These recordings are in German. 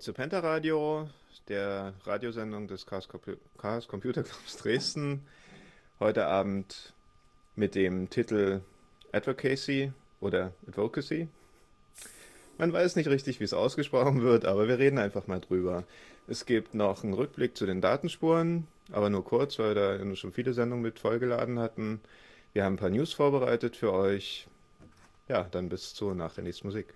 zu Pentaradio, der Radiosendung des Chaos, Chaos Computer Clubs Dresden. Heute Abend mit dem Titel Advocacy oder Advocacy. Man weiß nicht richtig, wie es ausgesprochen wird, aber wir reden einfach mal drüber. Es gibt noch einen Rückblick zu den Datenspuren, aber nur kurz, weil wir da schon viele Sendungen mit vollgeladen hatten. Wir haben ein paar News vorbereitet für euch. Ja, dann bis zu nach der nächsten Musik.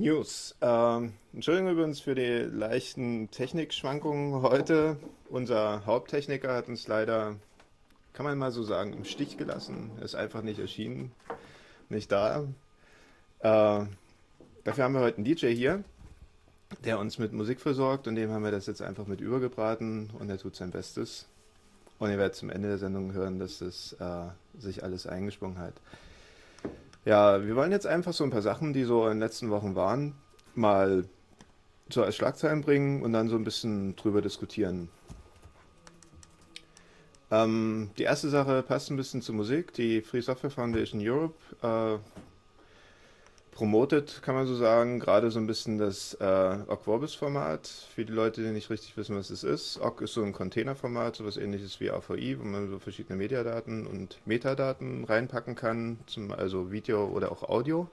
News. Ähm, Entschuldigung übrigens für die leichten Technikschwankungen heute. Unser Haupttechniker hat uns leider, kann man mal so sagen, im Stich gelassen. Er ist einfach nicht erschienen, nicht da. Äh, dafür haben wir heute einen DJ hier, der uns mit Musik versorgt und dem haben wir das jetzt einfach mit übergebraten und er tut sein Bestes. Und ihr werdet zum Ende der Sendung hören, dass es äh, sich alles eingesprungen hat. Ja, wir wollen jetzt einfach so ein paar Sachen, die so in den letzten Wochen waren, mal so als Schlagzeilen bringen und dann so ein bisschen drüber diskutieren. Ähm, die erste Sache passt ein bisschen zur Musik. Die Free Software Foundation Europe äh, promotet, kann man so sagen, gerade so ein bisschen das äh, Ogg-Vorbis-Format. Für die Leute, die nicht richtig wissen, was es ist. Ogg ist so ein Containerformat, so was ähnliches wie AVI, wo man so verschiedene Mediadaten und Metadaten reinpacken kann, zum, also Video oder auch Audio.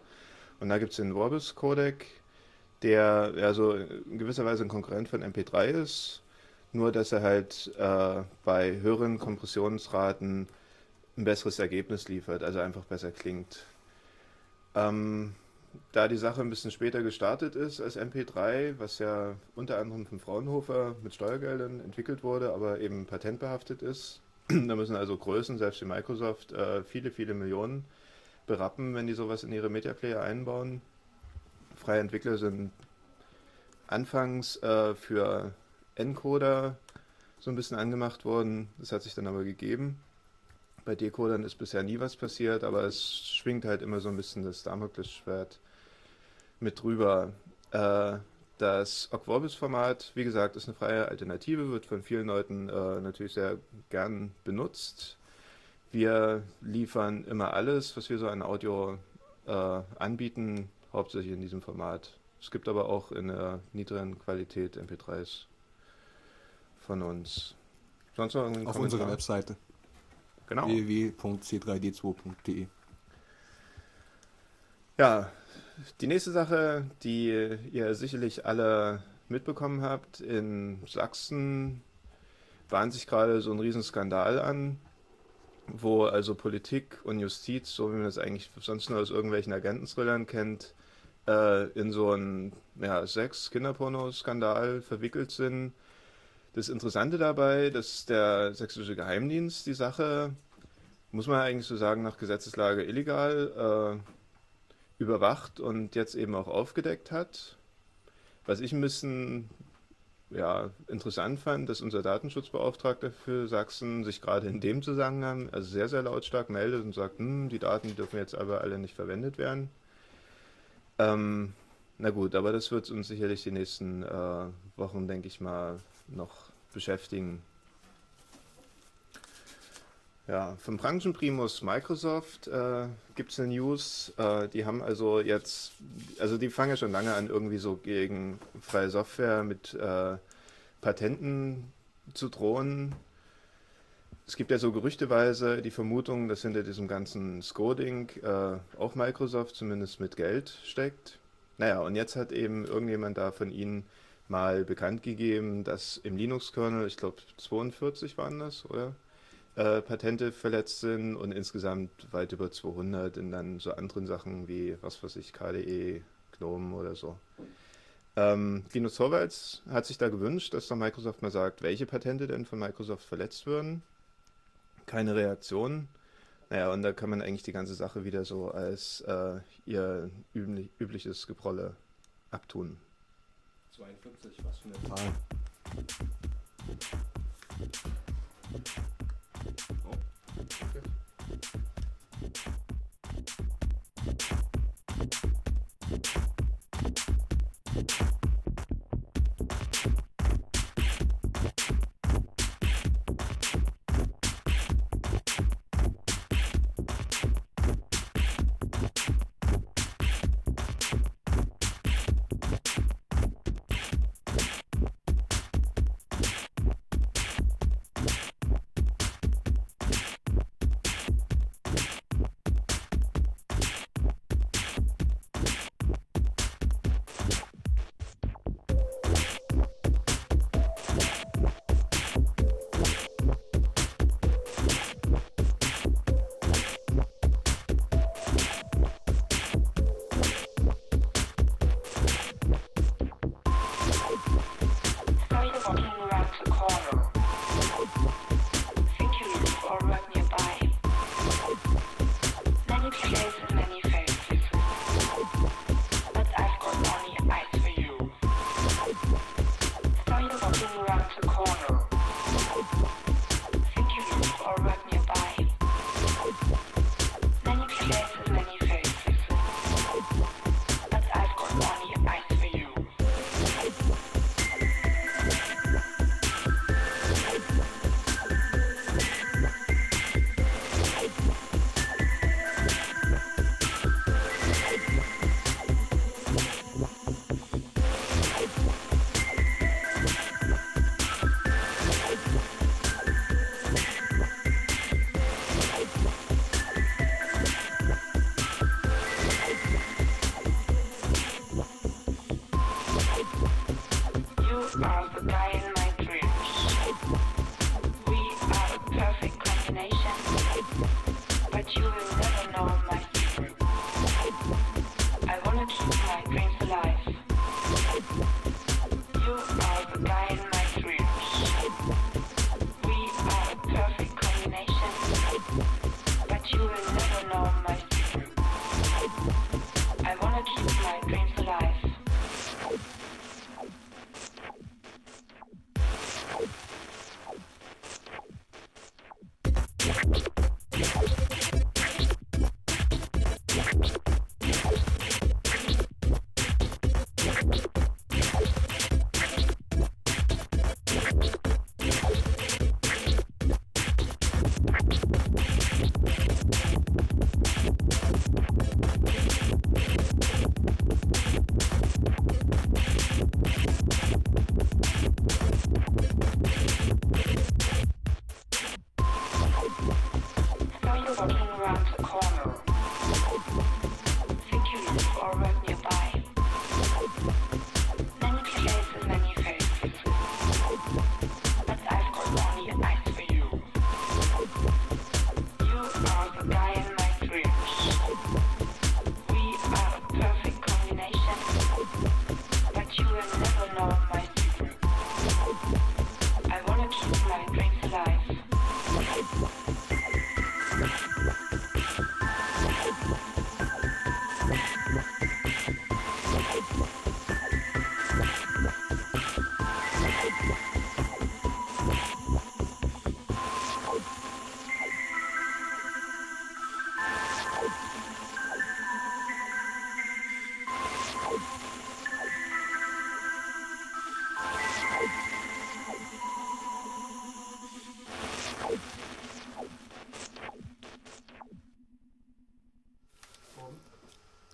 Und da gibt es den Vorbis-Codec, der ja so in gewisser Weise ein Konkurrent von MP3 ist, nur dass er halt äh, bei höheren Kompressionsraten ein besseres Ergebnis liefert, also einfach besser klingt. Ähm, da die Sache ein bisschen später gestartet ist als MP3, was ja unter anderem von Fraunhofer mit Steuergeldern entwickelt wurde, aber eben patentbehaftet ist, da müssen also Größen, selbst wie Microsoft, äh, viele, viele Millionen berappen, wenn die sowas in ihre Media Player einbauen. Freie Entwickler sind anfangs äh, für Encoder so ein bisschen angemacht worden. Das hat sich dann aber gegeben. Bei Decodern ist bisher nie was passiert, aber es schwingt halt immer so ein bisschen das Damoklesschwert mit drüber. Äh, das Ogvorbis-Format, wie gesagt, ist eine freie Alternative, wird von vielen Leuten äh, natürlich sehr gern benutzt. Wir liefern immer alles, was wir so an Audio äh, anbieten, hauptsächlich in diesem Format. Es gibt aber auch in der niedrigen Qualität MP3s von uns. Sonst noch Auf Kommentar? unserer Webseite. Genau. www.c3d2.de. Ja, die nächste Sache, die ihr sicherlich alle mitbekommen habt, in Sachsen bahnt sich gerade so ein Riesenskandal an, wo also Politik und Justiz, so wie man das eigentlich sonst nur aus irgendwelchen Agenten-Thrillern kennt, äh, in so einen ja, Sex-Kinderporno-Skandal verwickelt sind. Das Interessante dabei, dass der sächsische Geheimdienst die Sache, muss man eigentlich so sagen, nach Gesetzeslage illegal äh, überwacht und jetzt eben auch aufgedeckt hat. Was ich ein bisschen ja, interessant fand, dass unser Datenschutzbeauftragter für Sachsen sich gerade in dem Zusammenhang also sehr, sehr lautstark meldet und sagt, hm, die Daten dürfen jetzt aber alle nicht verwendet werden. Ähm, na gut, aber das wird uns sicherlich die nächsten äh, Wochen, denke ich mal, noch beschäftigen. Ja, vom Branchenprimus Microsoft äh, gibt es eine News. Äh, die haben also jetzt, also die fangen ja schon lange an, irgendwie so gegen freie Software mit äh, Patenten zu drohen. Es gibt ja so gerüchteweise die Vermutung, dass hinter diesem ganzen Scoding äh, auch Microsoft zumindest mit Geld steckt. Naja, und jetzt hat eben irgendjemand da von Ihnen mal bekannt gegeben, dass im Linux-Kernel, ich glaube 42 waren das, oder? Äh, Patente verletzt sind und insgesamt weit über 200 in dann so anderen Sachen wie, was weiß ich, KDE, GNOME oder so. Ähm, Linus Torvalds hat sich da gewünscht, dass da Microsoft mal sagt, welche Patente denn von Microsoft verletzt würden keine Reaktion. Naja, und da kann man eigentlich die ganze Sache wieder so als äh, ihr üblich, übliches Geprolle abtun. 42, was für eine Zahl. Oh, okay.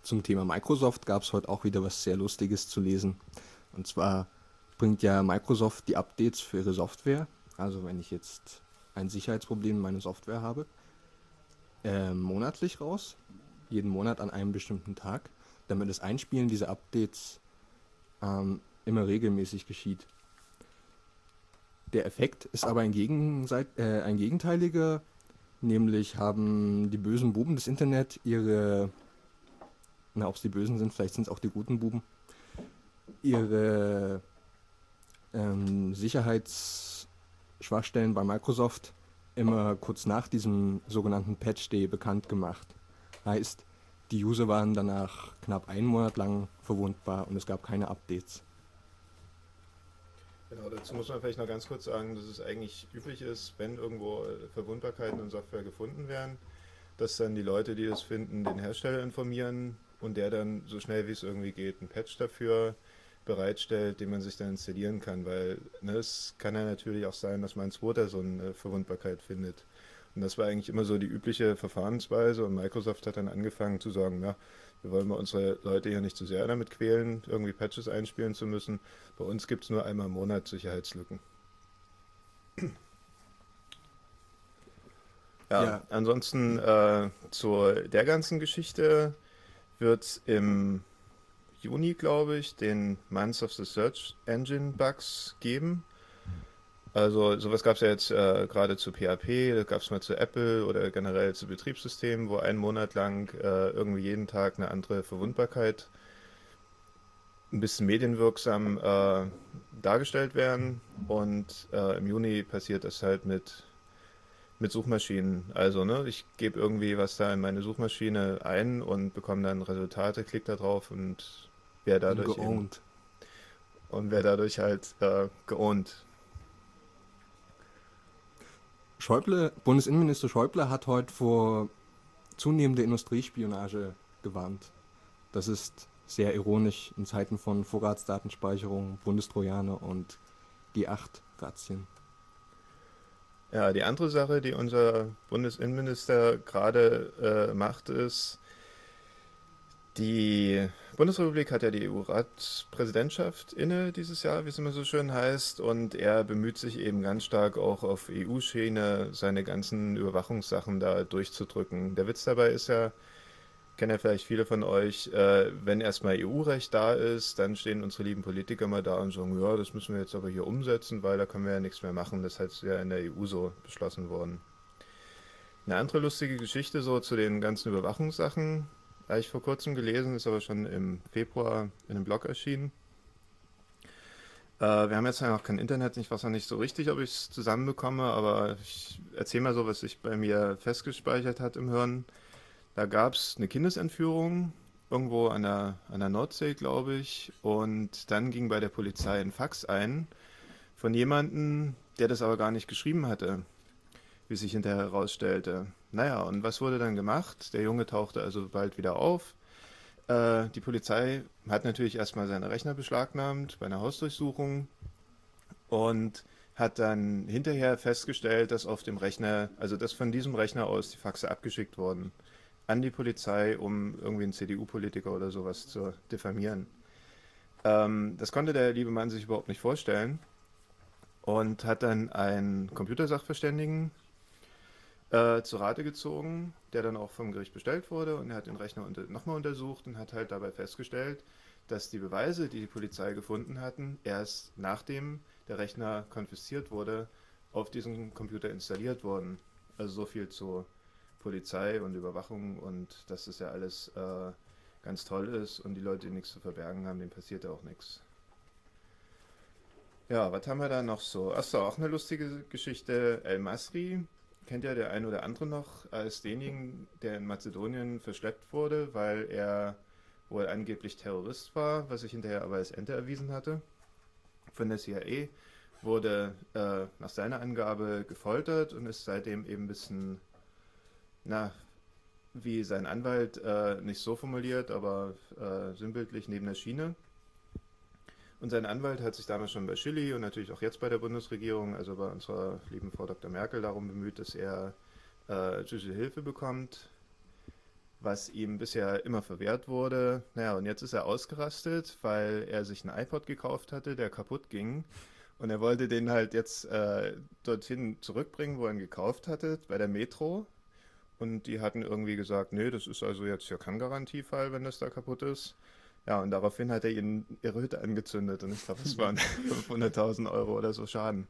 Zum Thema Microsoft gab es heute auch wieder was sehr Lustiges zu lesen. Und zwar bringt ja Microsoft die Updates für ihre Software. Also wenn ich jetzt ein Sicherheitsproblem in meiner Software habe, äh, monatlich raus. Jeden Monat an einem bestimmten Tag, damit das Einspielen dieser Updates ähm, immer regelmäßig geschieht. Der Effekt ist aber ein, Gegenseit äh, ein gegenteiliger, nämlich haben die bösen Buben des Internet ihre, na ob es die bösen sind, vielleicht sind es auch die guten Buben, ihre ähm, Sicherheitsschwachstellen bei Microsoft immer kurz nach diesem sogenannten Patch Day bekannt gemacht. Heißt, die User waren danach knapp einen Monat lang verwundbar und es gab keine Updates. Genau, dazu muss man vielleicht noch ganz kurz sagen, dass es eigentlich üblich ist, wenn irgendwo Verwundbarkeiten in Software gefunden werden, dass dann die Leute, die das finden, den Hersteller informieren und der dann so schnell wie es irgendwie geht ein Patch dafür bereitstellt, den man sich dann installieren kann, weil ne, es kann ja natürlich auch sein, dass man zweiter so eine Verwundbarkeit findet. Und das war eigentlich immer so die übliche Verfahrensweise und Microsoft hat dann angefangen zu sagen, ja, wir wollen mal unsere Leute hier nicht zu sehr damit quälen, irgendwie Patches einspielen zu müssen. Bei uns gibt es nur einmal im Monat Sicherheitslücken. Ja, ja. ansonsten äh, zu der ganzen Geschichte wird es im Juni, glaube ich, den Months of the Search Engine Bugs geben. Also sowas gab es ja jetzt äh, gerade zu PHP, gab es mal zu Apple oder generell zu Betriebssystemen, wo einen Monat lang äh, irgendwie jeden Tag eine andere Verwundbarkeit ein bisschen medienwirksam äh, dargestellt werden. Und äh, im Juni passiert das halt mit, mit Suchmaschinen. Also ne, ich gebe irgendwie was da in meine Suchmaschine ein und bekomme dann Resultate, klicke da drauf und wer dadurch geowned. und wer dadurch halt äh, geowned. Schäuble, Bundesinnenminister Schäuble hat heute vor zunehmender Industriespionage gewarnt. Das ist sehr ironisch in Zeiten von Vorratsdatenspeicherung, Bundestrojaner und G8-Razzien. Ja, die andere Sache, die unser Bundesinnenminister gerade äh, macht, ist, die Bundesrepublik hat ja die EU-Ratspräsidentschaft inne dieses Jahr, wie es immer so schön heißt, und er bemüht sich eben ganz stark auch auf EU-Schiene seine ganzen Überwachungssachen da durchzudrücken. Der Witz dabei ist ja, kennen ja vielleicht viele von euch, äh, wenn erstmal EU-Recht da ist, dann stehen unsere lieben Politiker mal da und sagen, ja, das müssen wir jetzt aber hier umsetzen, weil da können wir ja nichts mehr machen. Das ist ja in der EU so beschlossen worden. Eine andere lustige Geschichte so zu den ganzen Überwachungssachen habe ich vor kurzem gelesen, ist aber schon im Februar in einem Blog erschienen. Äh, wir haben jetzt ja noch kein Internet, ich weiß noch nicht so richtig, ob ich es zusammenbekomme, aber ich erzähle mal so, was sich bei mir festgespeichert hat im Hirn. Da gab es eine Kindesentführung irgendwo an der, an der Nordsee, glaube ich, und dann ging bei der Polizei ein Fax ein von jemandem, der das aber gar nicht geschrieben hatte, wie sich hinterher herausstellte. Naja, und was wurde dann gemacht? Der Junge tauchte also bald wieder auf. Äh, die Polizei hat natürlich erstmal seine Rechner beschlagnahmt bei einer Hausdurchsuchung und hat dann hinterher festgestellt, dass auf dem Rechner, also dass von diesem Rechner aus die Faxe abgeschickt wurden an die Polizei, um irgendwie einen CDU-Politiker oder sowas zu diffamieren. Ähm, das konnte der liebe Mann sich überhaupt nicht vorstellen und hat dann einen Computersachverständigen äh, zu Rate gezogen, der dann auch vom Gericht bestellt wurde und er hat den Rechner unter, nochmal untersucht und hat halt dabei festgestellt, dass die Beweise, die die Polizei gefunden hatten, erst nachdem der Rechner konfisziert wurde, auf diesem Computer installiert wurden. Also so viel zu Polizei und Überwachung und dass das ja alles äh, ganz toll ist und die Leute, die nichts zu verbergen haben, denen passiert ja auch nichts. Ja, was haben wir da noch so? Achso, auch eine lustige Geschichte. El Masri, kennt ja der ein oder andere noch als denjenigen, der in Mazedonien verschleppt wurde, weil er wohl angeblich Terrorist war, was sich hinterher aber als Ente erwiesen hatte. Von der CIA wurde äh, nach seiner Angabe gefoltert und ist seitdem eben ein bisschen, na, wie sein Anwalt äh, nicht so formuliert, aber äh, sinnbildlich neben der Schiene. Und sein Anwalt hat sich damals schon bei Chili und natürlich auch jetzt bei der Bundesregierung, also bei unserer lieben Frau Dr. Merkel, darum bemüht, dass er äh, Hilfe bekommt. was ihm bisher immer verwehrt wurde. Naja, und jetzt ist er ausgerastet, weil er sich ein iPod gekauft hatte, der kaputt ging. Und er wollte den halt jetzt äh, dorthin zurückbringen, wo er ihn gekauft hatte, bei der Metro. Und die hatten irgendwie gesagt, nee, das ist also jetzt ja kein Garantiefall, wenn das da kaputt ist. Ja, und daraufhin hat er ihn ihre Hütte angezündet und ich glaube, es waren 500.000 Euro oder so Schaden.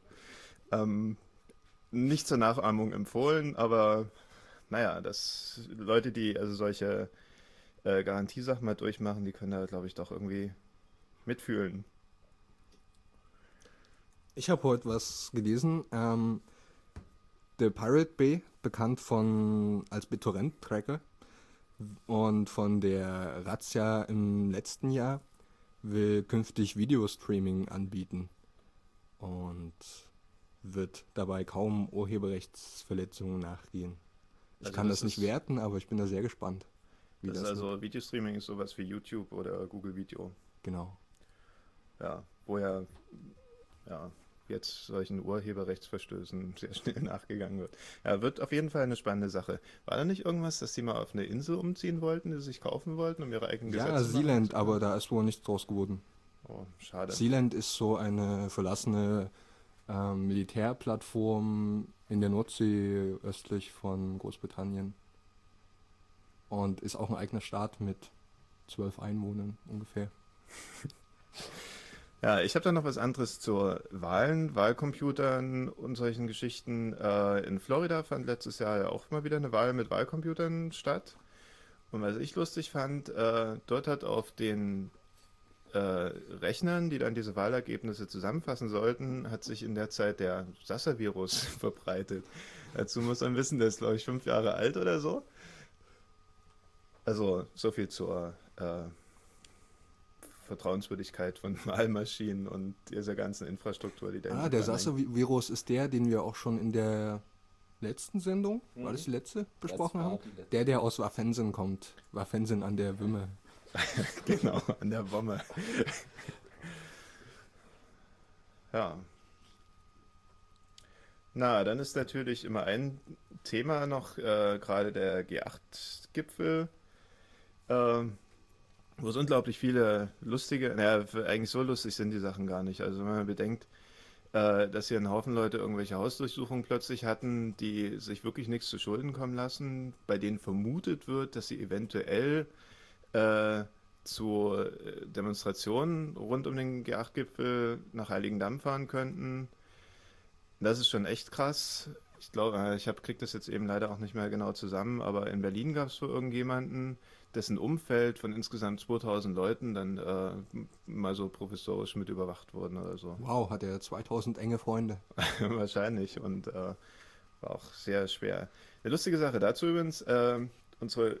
Ähm, nicht zur Nachahmung empfohlen, aber naja, dass Leute, die also solche äh, Garantiesachen mal durchmachen, die können da, glaube ich, doch irgendwie mitfühlen. Ich habe heute was gelesen. Ähm, der Pirate Bay, bekannt von als BitTorrent-Tracker und von der Razzia im letzten Jahr, will künftig Videostreaming anbieten und wird dabei kaum Urheberrechtsverletzungen nachgehen. Ich also kann das, das nicht werten, aber ich bin da sehr gespannt. das, das also Videostreaming ist sowas wie YouTube oder Google Video. Genau. Ja, woher ja, jetzt solchen Urheberrechtsverstößen sehr schnell nachgegangen wird. Ja, wird auf jeden Fall eine spannende Sache. War da nicht irgendwas, dass die mal auf eine Insel umziehen wollten, die sie sich kaufen wollten, um ihre eigenen Gesetze ja, zu machen? Ja, Sealand, aber da ist wohl nichts draus geworden. Oh, schade. Sealand ist so eine verlassene äh, Militärplattform in der Nordsee östlich von Großbritannien. Und ist auch ein eigener Staat mit zwölf Einwohnern ungefähr. Ja, ich habe da noch was anderes zur Wahlen, Wahlcomputern und solchen Geschichten. Äh, in Florida fand letztes Jahr ja auch mal wieder eine Wahl mit Wahlcomputern statt. Und was ich lustig fand, äh, dort hat auf den äh, Rechnern, die dann diese Wahlergebnisse zusammenfassen sollten, hat sich in der Zeit der Sassa-Virus verbreitet. Dazu muss man wissen, der ist, glaube ich, fünf Jahre alt oder so. Also so viel zur äh, Vertrauenswürdigkeit von Wahlmaschinen und dieser ganzen Infrastruktur, die da Ah, der Sasse-Virus ist der, den wir auch schon in der letzten Sendung, mhm. war das die letzte, besprochen haben? Letzte. Der, der aus Waffensen kommt. Waffensen an der Wümme. genau, an der Womme. ja. Na, dann ist natürlich immer ein Thema noch, äh, gerade der G8-Gipfel. Ähm, wo es unglaublich viele lustige, naja, eigentlich so lustig sind die Sachen gar nicht. Also wenn man bedenkt, äh, dass hier ein Haufen Leute irgendwelche Hausdurchsuchungen plötzlich hatten, die sich wirklich nichts zu Schulden kommen lassen, bei denen vermutet wird, dass sie eventuell äh, zu äh, Demonstrationen rund um den G8-Gipfel nach Heiligendamm fahren könnten. Das ist schon echt krass. Ich glaube, äh, ich kriege das jetzt eben leider auch nicht mehr genau zusammen, aber in Berlin gab es so irgendjemanden, dessen Umfeld von insgesamt 2000 Leuten dann äh, mal so professorisch mit überwacht wurden oder so. Wow, hat er 2000 enge Freunde. Wahrscheinlich und äh, war auch sehr schwer. Eine lustige Sache dazu übrigens, äh, unsere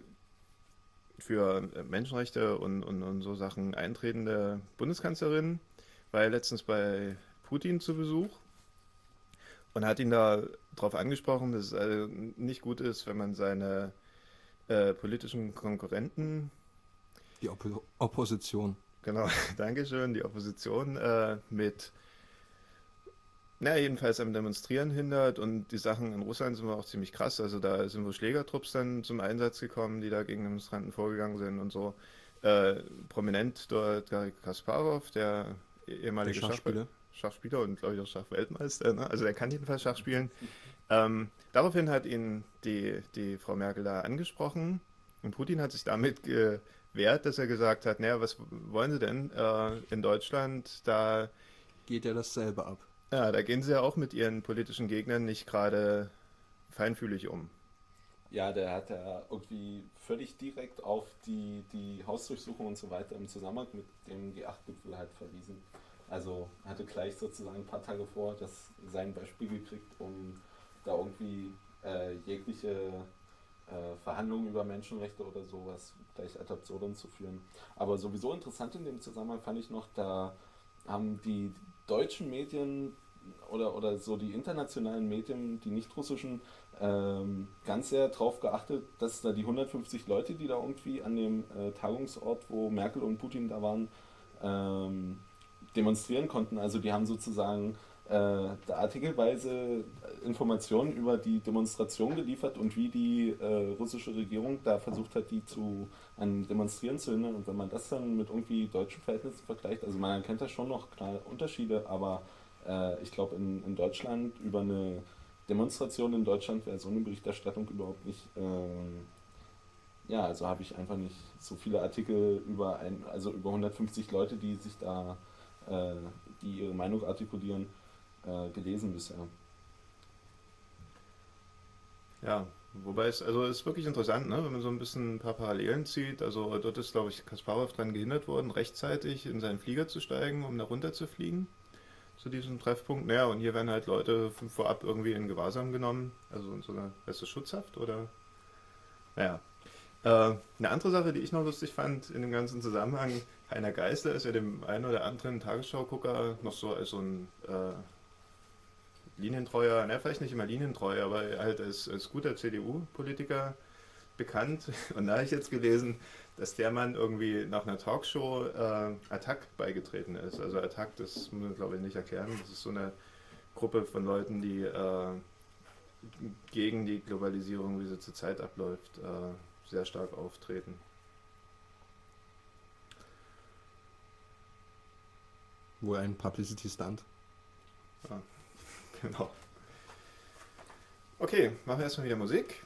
für Menschenrechte und, und, und so Sachen eintretende Bundeskanzlerin war ja letztens bei Putin zu Besuch und hat ihn da darauf angesprochen, dass es also nicht gut ist, wenn man seine äh, politischen Konkurrenten. Die Oppo Opposition. Genau, Dankeschön. Die Opposition äh, mit, naja, jedenfalls am Demonstrieren hindert und die Sachen in Russland sind auch ziemlich krass. Also da sind wohl Schlägertrupps dann zum Einsatz gekommen, die da gegen Demonstranten vorgegangen sind und so. Äh, prominent dort Kasparov, der ehemalige der Schachspieler. Schachspieler und glaube ich auch Schachweltmeister. Ne? Also er kann jedenfalls Schach spielen. Ähm, daraufhin hat ihn die, die Frau Merkel da angesprochen und Putin hat sich damit gewehrt, dass er gesagt hat, naja, was wollen Sie denn äh, in Deutschland? Da geht ja dasselbe ab. Ja, da gehen Sie ja auch mit Ihren politischen Gegnern nicht gerade feinfühlig um. Ja, der hat ja irgendwie völlig direkt auf die, die Hausdurchsuchung und so weiter im Zusammenhang mit dem G8-Gipfel halt verwiesen. Also hatte gleich sozusagen ein paar Tage vor das sein Beispiel gekriegt, um da irgendwie äh, jegliche äh, Verhandlungen über Menschenrechte oder sowas gleich ad absurdum zu führen. Aber sowieso interessant in dem Zusammenhang fand ich noch, da haben die deutschen Medien oder, oder so die internationalen Medien, die nicht russischen, ähm, ganz sehr darauf geachtet, dass da die 150 Leute, die da irgendwie an dem äh, Tagungsort, wo Merkel und Putin da waren, ähm, demonstrieren konnten. Also die haben sozusagen da artikelweise Informationen über die Demonstration geliefert und wie die äh, russische Regierung da versucht hat, die zu an Demonstrieren zu hindern. Und wenn man das dann mit irgendwie deutschen Verhältnissen vergleicht, also man erkennt da schon noch klar Unterschiede, aber äh, ich glaube in, in Deutschland über eine Demonstration in Deutschland wäre so eine Berichterstattung überhaupt nicht. Ähm, ja, also habe ich einfach nicht so viele Artikel über ein, also über 150 Leute, die sich da, äh, die ihre Meinung artikulieren, äh, gelesen bisher. Ja, wobei es, also es ist wirklich interessant, ne, wenn man so ein bisschen ein paar Parallelen zieht. Also dort ist, glaube ich, Kasparov daran gehindert worden, rechtzeitig in seinen Flieger zu steigen, um da runter zu fliegen zu diesem Treffpunkt. Naja, und hier werden halt Leute vorab irgendwie in Gewahrsam genommen. Also so eine, ist das Schutzhaft oder? Naja. Äh, eine andere Sache, die ich noch lustig fand in dem ganzen Zusammenhang, Heiner Geißler ist ja dem einen oder anderen Tagesschau-Gucker noch so als so ein äh, Linientreuer, ne, vielleicht nicht immer Linientreu, aber halt als, als guter CDU-Politiker bekannt. Und da habe ich jetzt gelesen, dass der Mann irgendwie nach einer Talkshow äh, Attack beigetreten ist. Also Attack, das muss man glaube ich nicht erklären. Das ist so eine Gruppe von Leuten, die äh, gegen die Globalisierung, wie sie zurzeit abläuft, äh, sehr stark auftreten. Wohl ein Publicity-Stunt. Ja. Genau. Okay, machen wir erstmal wieder Musik.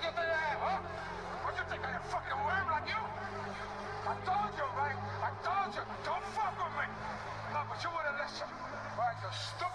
Look at huh? What you think I am fucking worm like you? I told you, right? I told you, don't fuck with me. No, but you would have listened. Right, you stupid.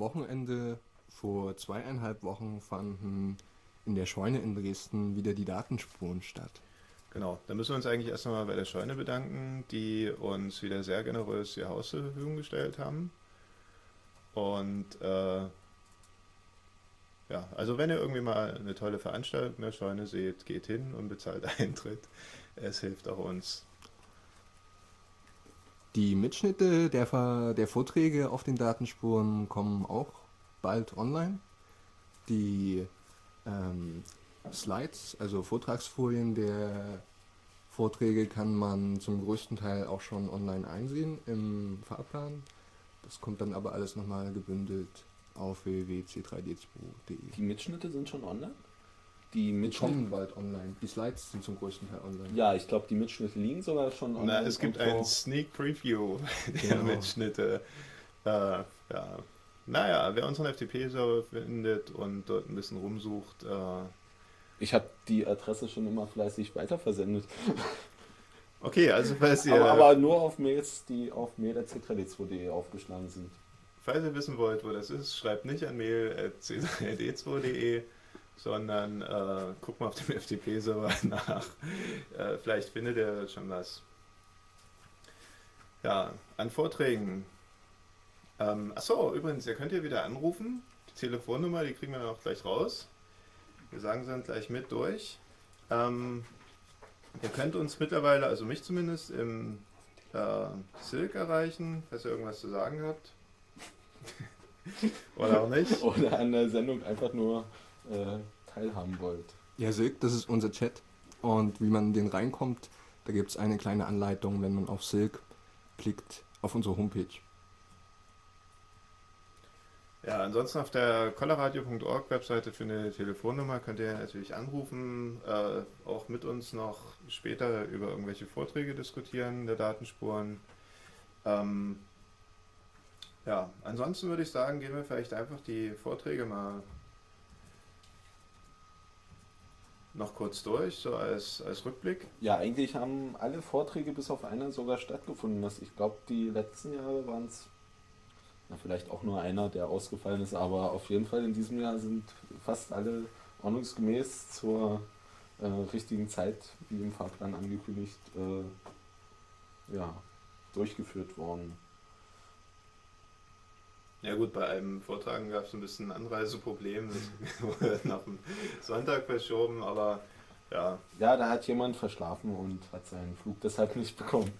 Wochenende vor zweieinhalb Wochen fanden in der Scheune in Dresden wieder die Datenspuren statt. Genau, da müssen wir uns eigentlich erst einmal bei der Scheune bedanken, die uns wieder sehr generös ihr Haus zur Verfügung gestellt haben. Und äh, ja, also wenn ihr irgendwie mal eine tolle Veranstaltung in der Scheune seht, geht hin und bezahlt Eintritt. Es hilft auch uns. Die Mitschnitte der, der Vorträge auf den Datenspuren kommen auch bald online. Die ähm, Slides, also Vortragsfolien der Vorträge kann man zum größten Teil auch schon online einsehen im Fahrplan. Das kommt dann aber alles nochmal gebündelt auf www.c3d2.de. Die Mitschnitte sind schon online? Die Mitschnitte kommen bald online. Die Slides sind zum größten Teil online. Ja, ich glaube, die Mitschnitte liegen sogar schon online. Na, es gibt ein Sneak Preview der genau. Mitschnitte. Äh, ja. Naja, wer unseren FTP-Server findet und dort ein bisschen rumsucht. Äh, ich habe die Adresse schon immer fleißig weiterversendet. Okay, also falls ihr. Aber, aber nur auf Mails, die auf mail.c3d2.de aufgeschlagen sind. Falls ihr wissen wollt, wo das ist, schreibt nicht an mail.c3d2.de, sondern äh, guckt mal auf dem FTP-Server nach. Äh, vielleicht findet ihr schon was. Ja, an Vorträgen. Ähm, achso, übrigens, ihr könnt hier wieder anrufen. Die Telefonnummer, die kriegen wir dann auch gleich raus. Wir sagen sie dann gleich mit durch. Ähm, Ihr könnt uns mittlerweile, also mich zumindest, im äh, Silk erreichen, falls ihr irgendwas zu sagen habt. Oder auch nicht. Oder an der Sendung einfach nur äh, teilhaben wollt. Ja, Silk, das ist unser Chat. Und wie man in den reinkommt, da gibt es eine kleine Anleitung, wenn man auf Silk klickt, auf unsere Homepage. Ja, ansonsten auf der colorradio.org Webseite für eine Telefonnummer könnt ihr natürlich anrufen, äh, auch mit uns noch später über irgendwelche Vorträge diskutieren der Datenspuren. Ähm, ja, ansonsten würde ich sagen, gehen wir vielleicht einfach die Vorträge mal noch kurz durch, so als, als Rückblick. Ja, eigentlich haben alle Vorträge bis auf einer sogar stattgefunden. Ich glaube, die letzten Jahre waren es vielleicht auch nur einer, der ausgefallen ist, aber auf jeden Fall in diesem Jahr sind fast alle ordnungsgemäß zur äh, richtigen Zeit, wie im Fahrplan angekündigt, äh, ja, durchgeführt worden. Ja gut, bei einem Vortrag gab es ein bisschen ein Anreiseproblem, das wurde nach dem Sonntag verschoben, aber ja. Ja, da hat jemand verschlafen und hat seinen Flug deshalb nicht bekommen.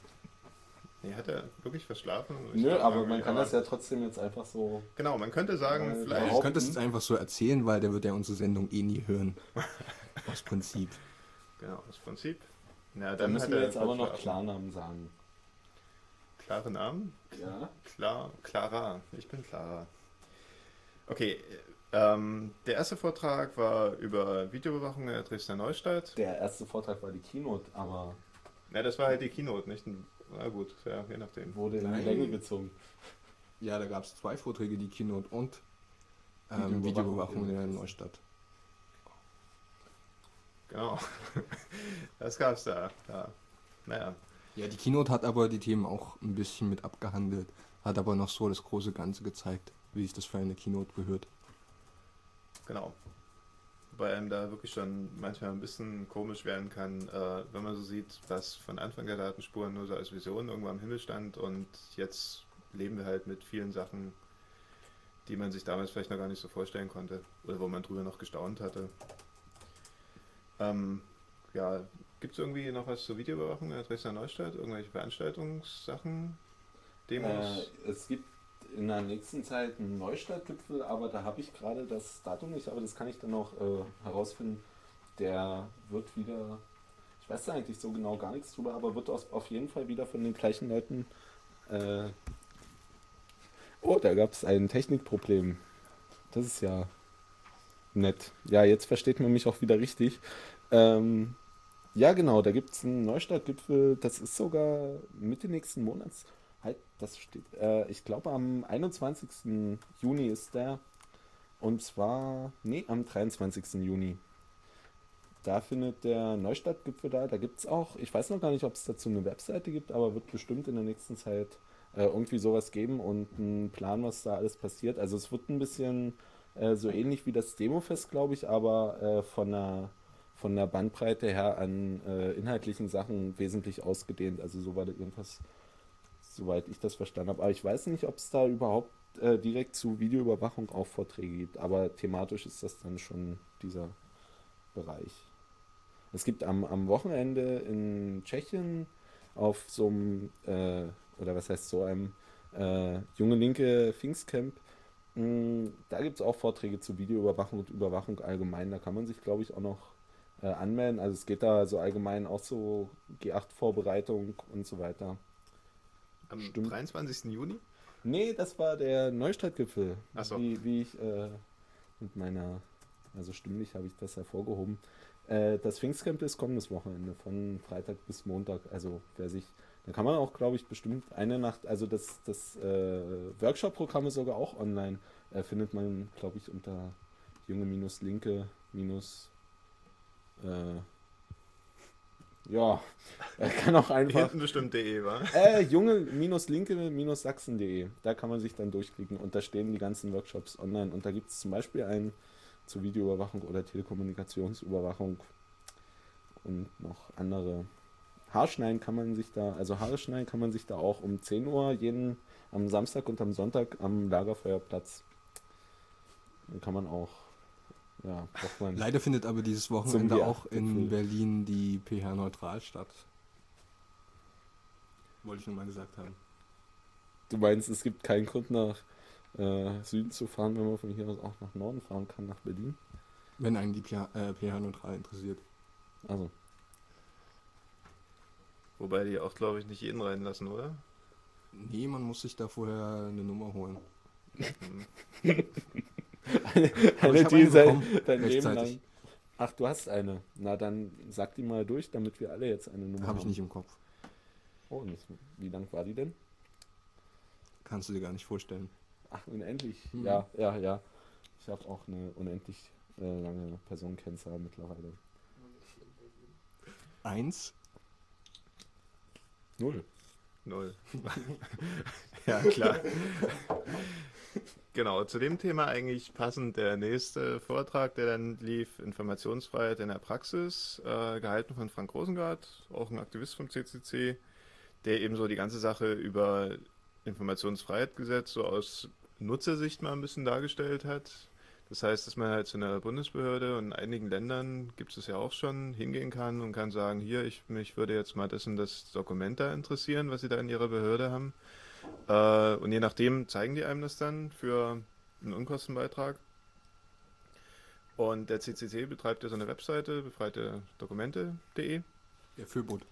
Nee, hat er wirklich verschlafen? Ich Nö, aber man kann das ja trotzdem jetzt einfach so. Genau, man könnte sagen, äh, vielleicht. Ich könnte es jetzt einfach so erzählen, weil der wird ja unsere Sendung eh nie hören. aus Prinzip. Genau, aus Prinzip. Ja, dann, dann müssen wir jetzt aber noch Klarnamen sagen. Klare Namen? Ja. Klar, Clara. Ich bin Clara. Okay, ähm, der erste Vortrag war über Videoüberwachung in der Dresdner Neustadt. Der erste Vortrag war die Keynote, aber. Ja, das war halt die Keynote, nicht ein na gut, ja, je nachdem. Wurde in die Länge gezogen. Ja, da gab es zwei Vorträge, die Keynote und ähm, Videoüberwachung in der Neustadt. Genau. Das gab es da. Ja. Naja. Ja, die Keynote hat aber die Themen auch ein bisschen mit abgehandelt, hat aber noch so das große Ganze gezeigt, wie sich das für eine Keynote gehört. Genau bei einem da wirklich schon manchmal ein bisschen komisch werden kann, äh, wenn man so sieht, was von Anfang der Datenspuren nur so als Vision irgendwo am Himmel stand und jetzt leben wir halt mit vielen Sachen, die man sich damals vielleicht noch gar nicht so vorstellen konnte oder wo man drüber noch gestaunt hatte. Ähm, ja, gibt es irgendwie noch was zur Videoüberwachung in der Dresdner Neustadt? Irgendwelche Veranstaltungssachen? Demos? Äh, es gibt in der nächsten Zeit einen Neustadtgipfel, aber da habe ich gerade das Datum nicht, aber das kann ich dann noch äh, herausfinden. Der wird wieder, ich weiß da eigentlich so genau gar nichts drüber, aber wird aus, auf jeden Fall wieder von den gleichen Leuten. Äh oh, da gab es ein Technikproblem. Das ist ja nett. Ja, jetzt versteht man mich auch wieder richtig. Ähm, ja, genau, da gibt es einen Neustadtgipfel, das ist sogar Mitte nächsten Monats. Halt, das steht. Äh, ich glaube, am 21. Juni ist der. Und zwar, nee, am 23. Juni. Da findet der Neustadtgipfel da. Da gibt es auch, ich weiß noch gar nicht, ob es dazu eine Webseite gibt, aber wird bestimmt in der nächsten Zeit äh, irgendwie sowas geben und einen Plan, was da alles passiert. Also es wird ein bisschen äh, so ähnlich wie das Demofest, glaube ich, aber äh, von der von der Bandbreite her an äh, inhaltlichen Sachen wesentlich ausgedehnt. Also so war das jedenfalls, soweit ich das verstanden habe. Aber ich weiß nicht, ob es da überhaupt äh, direkt zu Videoüberwachung auch Vorträge gibt. Aber thematisch ist das dann schon dieser Bereich. Es gibt am, am Wochenende in Tschechien auf so einem, äh, oder was heißt so einem äh, junge linke Pfingstcamp, mm, da gibt es auch Vorträge zu Videoüberwachung und Überwachung allgemein. Da kann man sich, glaube ich, auch noch äh, anmelden. Also es geht da so allgemein auch so G8-Vorbereitung und so weiter. Am Stimmt. 23. Juni? Nee, das war der Neustadtgipfel. Achso. Wie, wie ich äh, mit meiner, also stimmlich habe ich das hervorgehoben. Äh, das Pfingstcamp ist kommendes Wochenende, von Freitag bis Montag. Also wer sich, da kann man auch, glaube ich, bestimmt eine Nacht, also das, das äh, Workshop-Programm ist sogar auch online. Äh, findet man, glaube ich, unter junge-linke- äh, ja, er kann auch einfach. Hinten bestimmt de, wa? Äh, junge-linke-sachsen.de. Da kann man sich dann durchklicken und da stehen die ganzen Workshops online. Und da gibt es zum Beispiel einen zur Videoüberwachung oder Telekommunikationsüberwachung und noch andere. Haarschneiden kann man sich da, also Haare schneiden kann man sich da auch um 10 Uhr jeden am Samstag und am Sonntag am Lagerfeuerplatz. Dann kann man auch ja, Leider findet aber dieses Wochenende auch in Berlin die PH Neutral statt. Wollte ich nur mal gesagt haben. Du meinst, es gibt keinen Grund nach äh, Süden zu fahren, wenn man von hier aus auch nach Norden fahren kann, nach Berlin? Wenn einen die PH, äh, PH Neutral interessiert. Also. Wobei die auch, glaube ich, nicht jeden reinlassen, oder? Nee, man muss sich da vorher eine Nummer holen. eine, eine die sein, dein Leben lang. Ach, du hast eine. Na, dann sag die mal durch, damit wir alle jetzt eine Nummer Hab haben. Habe ich nicht im Kopf. Oh, und wie lang war die denn? Kannst du dir gar nicht vorstellen. Ach, unendlich. Mhm. Ja, ja, ja. Ich habe auch eine unendlich äh, lange Personenkennzahl mittlerweile. Eins. Null. Null. ja, klar. Genau, zu dem Thema eigentlich passend der nächste Vortrag, der dann lief, Informationsfreiheit in der Praxis, äh, gehalten von Frank Rosengart, auch ein Aktivist vom CCC, der eben so die ganze Sache über Informationsfreiheitsgesetz so aus Nutzersicht mal ein bisschen dargestellt hat. Das heißt, dass man halt zu einer Bundesbehörde und in einigen Ländern gibt es ja auch schon, hingehen kann und kann sagen, hier, ich, mich würde jetzt mal und das Dokument da interessieren, was Sie da in Ihrer Behörde haben. Äh, und je nachdem zeigen die einem das dann für einen Unkostenbeitrag. Und der CCC betreibt ja so eine Webseite, befreite Dokumente.de. Der Füllbund.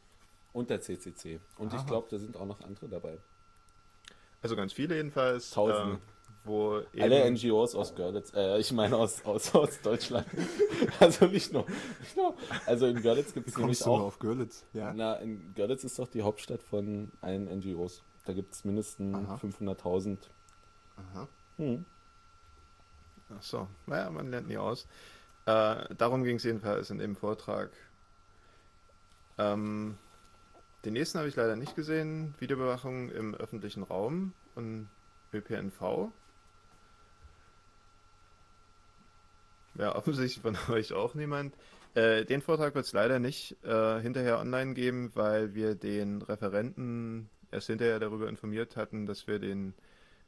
Und der CCC. Und Aha. ich glaube, da sind auch noch andere dabei. Also ganz viele jedenfalls. Tausende. Äh, wo Alle NGOs aus Görlitz, äh, ich meine aus, aus, aus Deutschland. also nicht nur, nicht nur. Also in Görlitz gibt es nämlich auch. auf Görlitz? Ja. Na, in Görlitz ist doch die Hauptstadt von allen NGOs. Da gibt es mindestens 500.000. Aha. Hm. Ach so, naja, man lernt nie aus. Äh, darum ging es jedenfalls in dem Vortrag. Ähm, den nächsten habe ich leider nicht gesehen. Videoüberwachung im öffentlichen Raum und ÖPNV. Ja, offensichtlich von euch auch niemand. Äh, den Vortrag wird es leider nicht äh, hinterher online geben, weil wir den Referenten erst hinterher darüber informiert hatten, dass wir den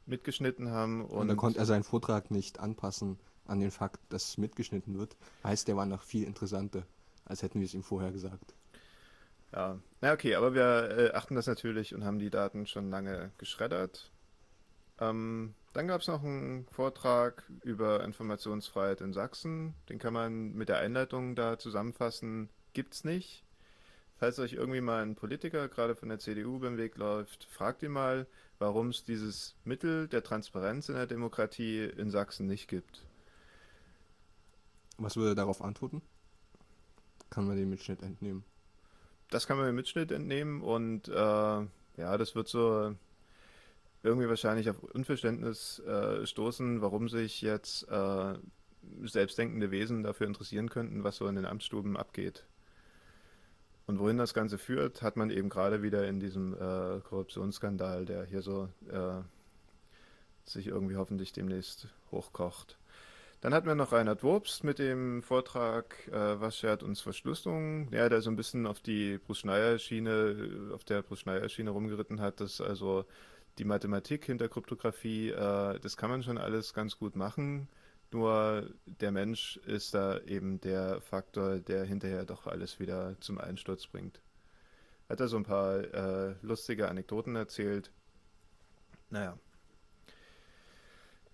mitgeschnitten haben. Und, und dann konnte er seinen Vortrag nicht anpassen an den Fakt, dass es mitgeschnitten wird. Heißt, der war noch viel interessanter, als hätten wir es ihm vorher gesagt. Ja, na okay, aber wir äh, achten das natürlich und haben die Daten schon lange geschreddert. Ähm, dann gab es noch einen Vortrag über Informationsfreiheit in Sachsen. Den kann man mit der Einleitung da zusammenfassen. Gibt's nicht. Falls euch irgendwie mal ein Politiker gerade von der CDU beim Weg läuft, fragt ihn mal, warum es dieses Mittel der Transparenz in der Demokratie in Sachsen nicht gibt. Was würde er darauf antworten? Kann man den Mitschnitt entnehmen? Das kann man den Mitschnitt entnehmen und äh, ja, das wird so irgendwie wahrscheinlich auf Unverständnis äh, stoßen, warum sich jetzt äh, selbstdenkende Wesen dafür interessieren könnten, was so in den Amtsstuben abgeht. Und wohin das Ganze führt, hat man eben gerade wieder in diesem äh, Korruptionsskandal, der hier so äh, sich irgendwie hoffentlich demnächst hochkocht. Dann hatten wir noch Reinhard Wurst mit dem Vortrag äh, Was schert uns Verschlüsselung? Ja, der so ein bisschen auf die Bruce-Schneier-Schiene, auf der Bruce-Schneier-Schiene rumgeritten hat, dass also die Mathematik hinter Kryptographie, äh, das kann man schon alles ganz gut machen. Nur der Mensch ist da eben der Faktor, der hinterher doch alles wieder zum Einsturz bringt. Hat er so ein paar äh, lustige Anekdoten erzählt. Naja.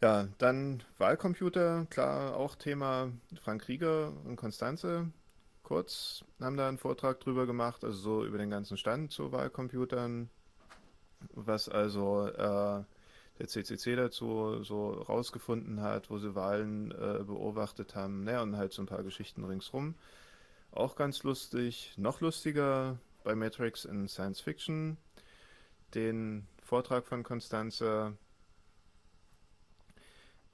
Ja, dann Wahlcomputer, klar, auch Thema Frank Rieger und Konstanze. Kurz haben da einen Vortrag drüber gemacht, also so über den ganzen Stand zu Wahlcomputern, was also äh, der CCC dazu so rausgefunden hat, wo sie Wahlen äh, beobachtet haben. Naja, und halt so ein paar Geschichten ringsrum. Auch ganz lustig. Noch lustiger bei Matrix in Science Fiction. Den Vortrag von Constanze,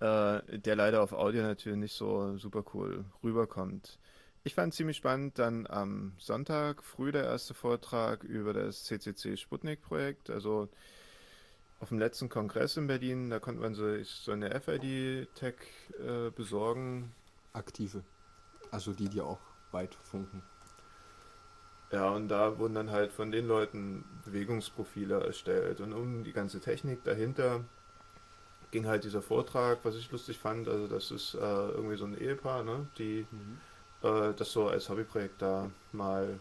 äh, der leider auf Audio natürlich nicht so super cool rüberkommt. Ich fand ziemlich spannend dann am Sonntag früh der erste Vortrag über das CCC Sputnik Projekt. Also auf dem letzten Kongress in Berlin, da konnte man so, so eine FID-Tech äh, besorgen. Aktive. Also die, die auch weit funken. Ja, und da wurden dann halt von den Leuten Bewegungsprofile erstellt. Und um die ganze Technik dahinter ging halt dieser Vortrag, was ich lustig fand. Also, das ist äh, irgendwie so ein Ehepaar, ne, die mhm. äh, das so als Hobbyprojekt da mal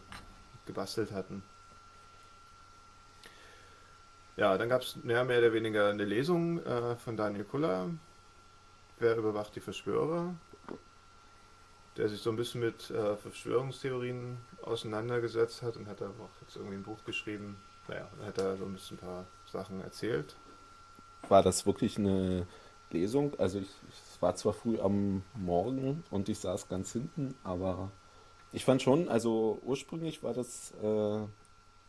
gebastelt hatten. Ja, dann gab es mehr, mehr oder weniger eine Lesung äh, von Daniel Kuller. Wer überwacht die Verschwörer? Der sich so ein bisschen mit äh, Verschwörungstheorien auseinandergesetzt hat und hat da auch jetzt irgendwie ein Buch geschrieben. Naja, hat er so ein bisschen ein paar Sachen erzählt. War das wirklich eine Lesung? Also ich, es war zwar früh am Morgen und ich saß ganz hinten, aber ich fand schon, also ursprünglich war das, äh,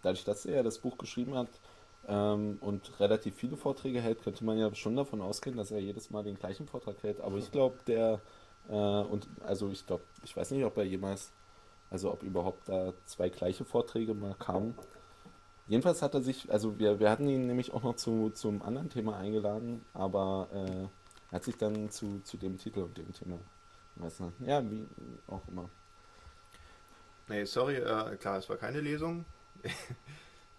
dadurch, dass er das Buch geschrieben hat, ähm, und relativ viele Vorträge hält, könnte man ja schon davon ausgehen, dass er jedes Mal den gleichen Vortrag hält. Aber ich glaube, der, äh, und also ich glaube, ich weiß nicht, ob er jemals, also ob überhaupt da zwei gleiche Vorträge mal kamen. Jedenfalls hat er sich, also wir, wir hatten ihn nämlich auch noch zu, zum anderen Thema eingeladen, aber äh, er hat sich dann zu, zu dem Titel und dem Thema, weiß nicht, ja, wie auch immer. Nee, sorry, äh, klar, es war keine Lesung.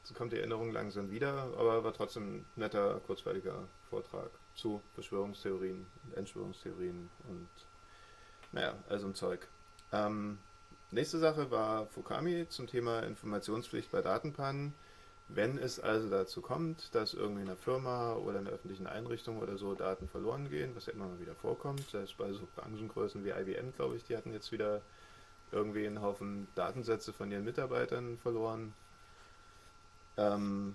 So kommt die Erinnerung langsam wieder, aber war trotzdem ein netter, kurzweiliger Vortrag zu Verschwörungstheorien und Entschwörungstheorien und naja, also ein Zeug. Ähm, nächste Sache war Fukami zum Thema Informationspflicht bei Datenpannen. Wenn es also dazu kommt, dass irgendwie in einer Firma oder in einer öffentlichen Einrichtung oder so Daten verloren gehen, was ja immer mal wieder vorkommt, selbst bei so Branchengrößen wie IBM, glaube ich, die hatten jetzt wieder irgendwie einen Haufen Datensätze von ihren Mitarbeitern verloren, ähm,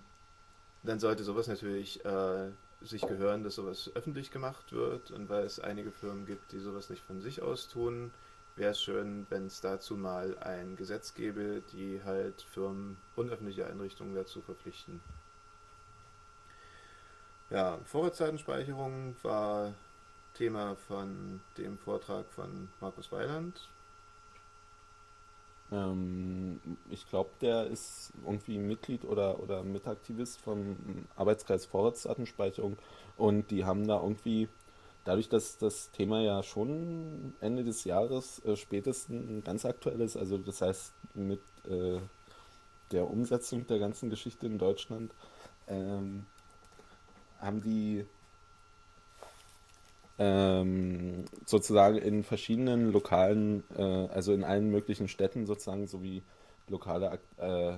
dann sollte sowas natürlich äh, sich gehören, dass sowas öffentlich gemacht wird. Und weil es einige Firmen gibt, die sowas nicht von sich aus tun, wäre es schön, wenn es dazu mal ein Gesetz gäbe, die halt Firmen und öffentliche Einrichtungen dazu verpflichten. Ja, Vorratsdatenspeicherung war Thema von dem Vortrag von Markus Weiland. Ähm, ich glaube, der ist irgendwie Mitglied oder, oder Mitaktivist vom Arbeitskreis Vorratsdatenspeicherung und die haben da irgendwie, dadurch, dass das Thema ja schon Ende des Jahres äh, spätestens ganz aktuell ist, also das heißt mit äh, der Umsetzung der ganzen Geschichte in Deutschland, ähm, haben die ähm, sozusagen in verschiedenen lokalen, äh, also in allen möglichen Städten sozusagen sowie lokale äh,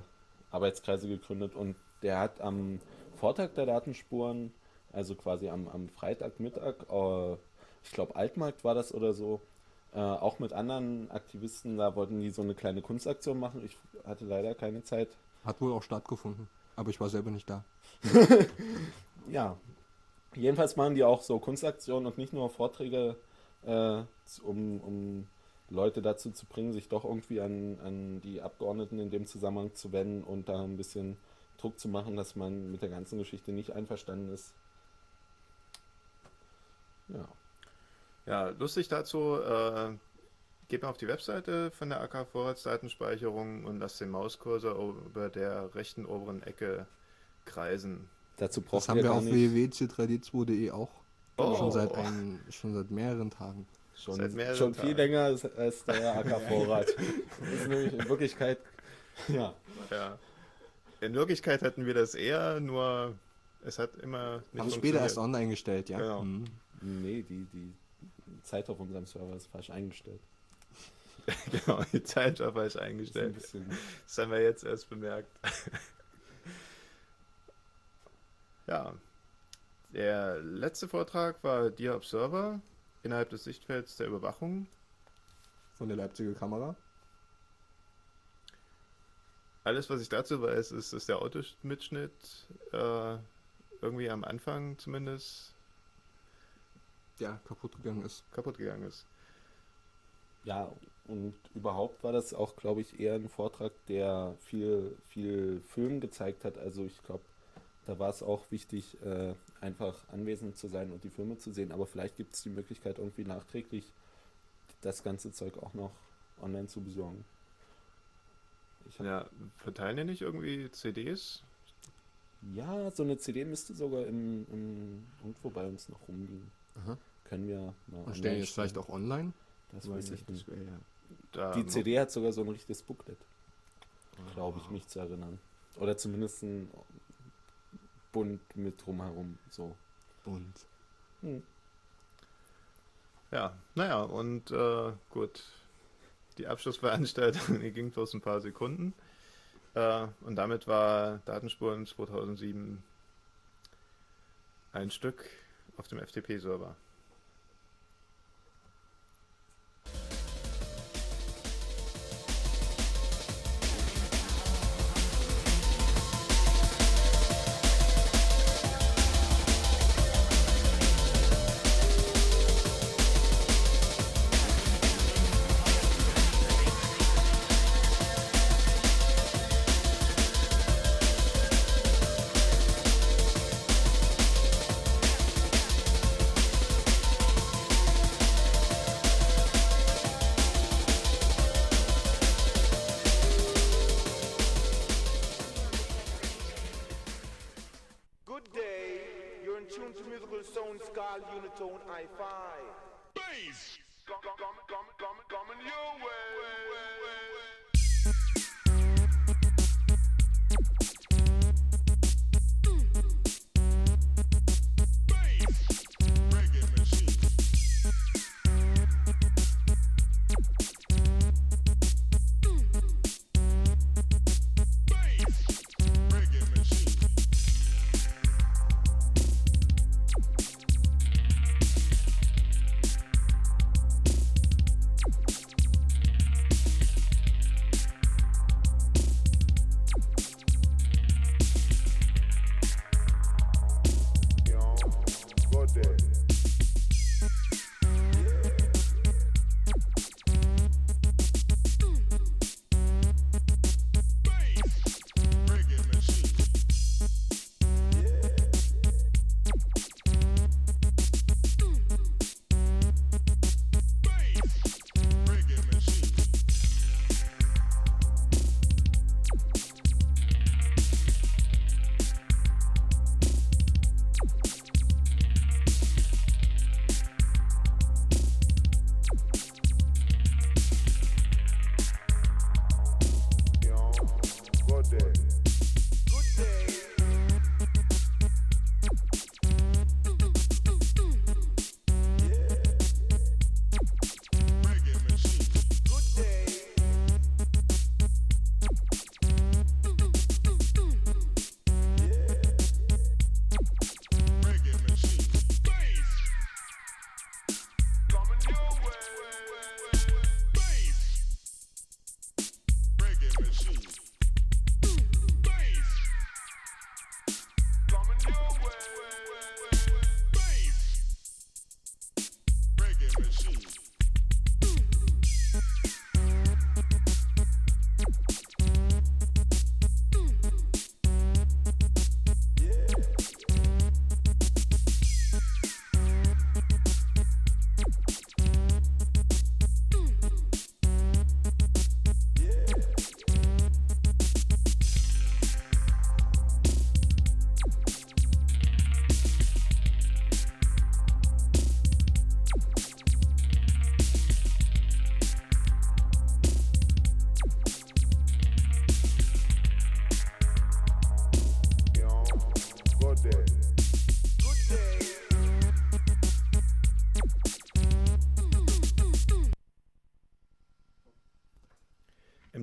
Arbeitskreise gegründet und der hat am Vortag der Datenspuren, also quasi am, am Freitagmittag, äh, ich glaube Altmarkt war das oder so, äh, auch mit anderen Aktivisten, da wollten die so eine kleine Kunstaktion machen. Ich hatte leider keine Zeit. Hat wohl auch stattgefunden, aber ich war selber nicht da. ja, Jedenfalls machen die auch so Kunstaktionen und nicht nur Vorträge, äh, um, um Leute dazu zu bringen, sich doch irgendwie an, an die Abgeordneten in dem Zusammenhang zu wenden und da ein bisschen Druck zu machen, dass man mit der ganzen Geschichte nicht einverstanden ist. Ja. Ja, lustig dazu, äh, geht mal auf die Webseite von der AK Vorratsdatenspeicherung und lasst den Mauskursor über der rechten oberen Ecke kreisen. Dazu Das braucht haben wir gar auf nicht www.c3d2.de auch. Oh. Schon, seit ein, schon seit mehreren Tagen. schon, seit mehreren schon viel Tagen. länger als, als der AK-Vorrat. das ist nämlich in Wirklichkeit, ja, Ja. In Wirklichkeit hatten wir das eher, nur es hat immer nicht Haben später erst online gestellt, ja. Genau. Mhm. nee, die, die Zeit auf unserem Server ist falsch eingestellt. genau, die Zeit war falsch Das ist ein eingestellt. bisschen, Das haben wir jetzt erst bemerkt. Ja. Der letzte Vortrag war Dear Observer innerhalb des Sichtfelds der Überwachung. Von der Leipziger Kamera. Alles, was ich dazu weiß, ist, dass der Automitschnitt äh, irgendwie am Anfang zumindest Der kaputt gegangen ist. kaputt gegangen ist. ja, und überhaupt war das auch, glaube ich, eher ein Vortrag, der viel, viel Film gezeigt hat. Also ich glaube, da war es auch wichtig, äh, einfach anwesend zu sein und die Filme zu sehen. Aber vielleicht gibt es die Möglichkeit, irgendwie nachträglich das ganze Zeug auch noch online zu besorgen. Ja, verteilen die nicht irgendwie CDs? ja, so eine CD müsste sogar im, im, irgendwo bei uns noch rumliegen. Aha. Können wir mal Und stellen jetzt vielleicht auch online. Das weiß ich nicht. ja. Da Die CD hat sogar so ein richtiges Booklet, glaube ich, mich zu erinnern. Oder zumindest ein Bund mit drumherum. So. Und Hm. Ja, naja, und äh, gut. Die Abschlussveranstaltung die ging bloß ein paar Sekunden. Äh, und damit war Datenspuren 2007 ein Stück auf dem FTP-Server. five.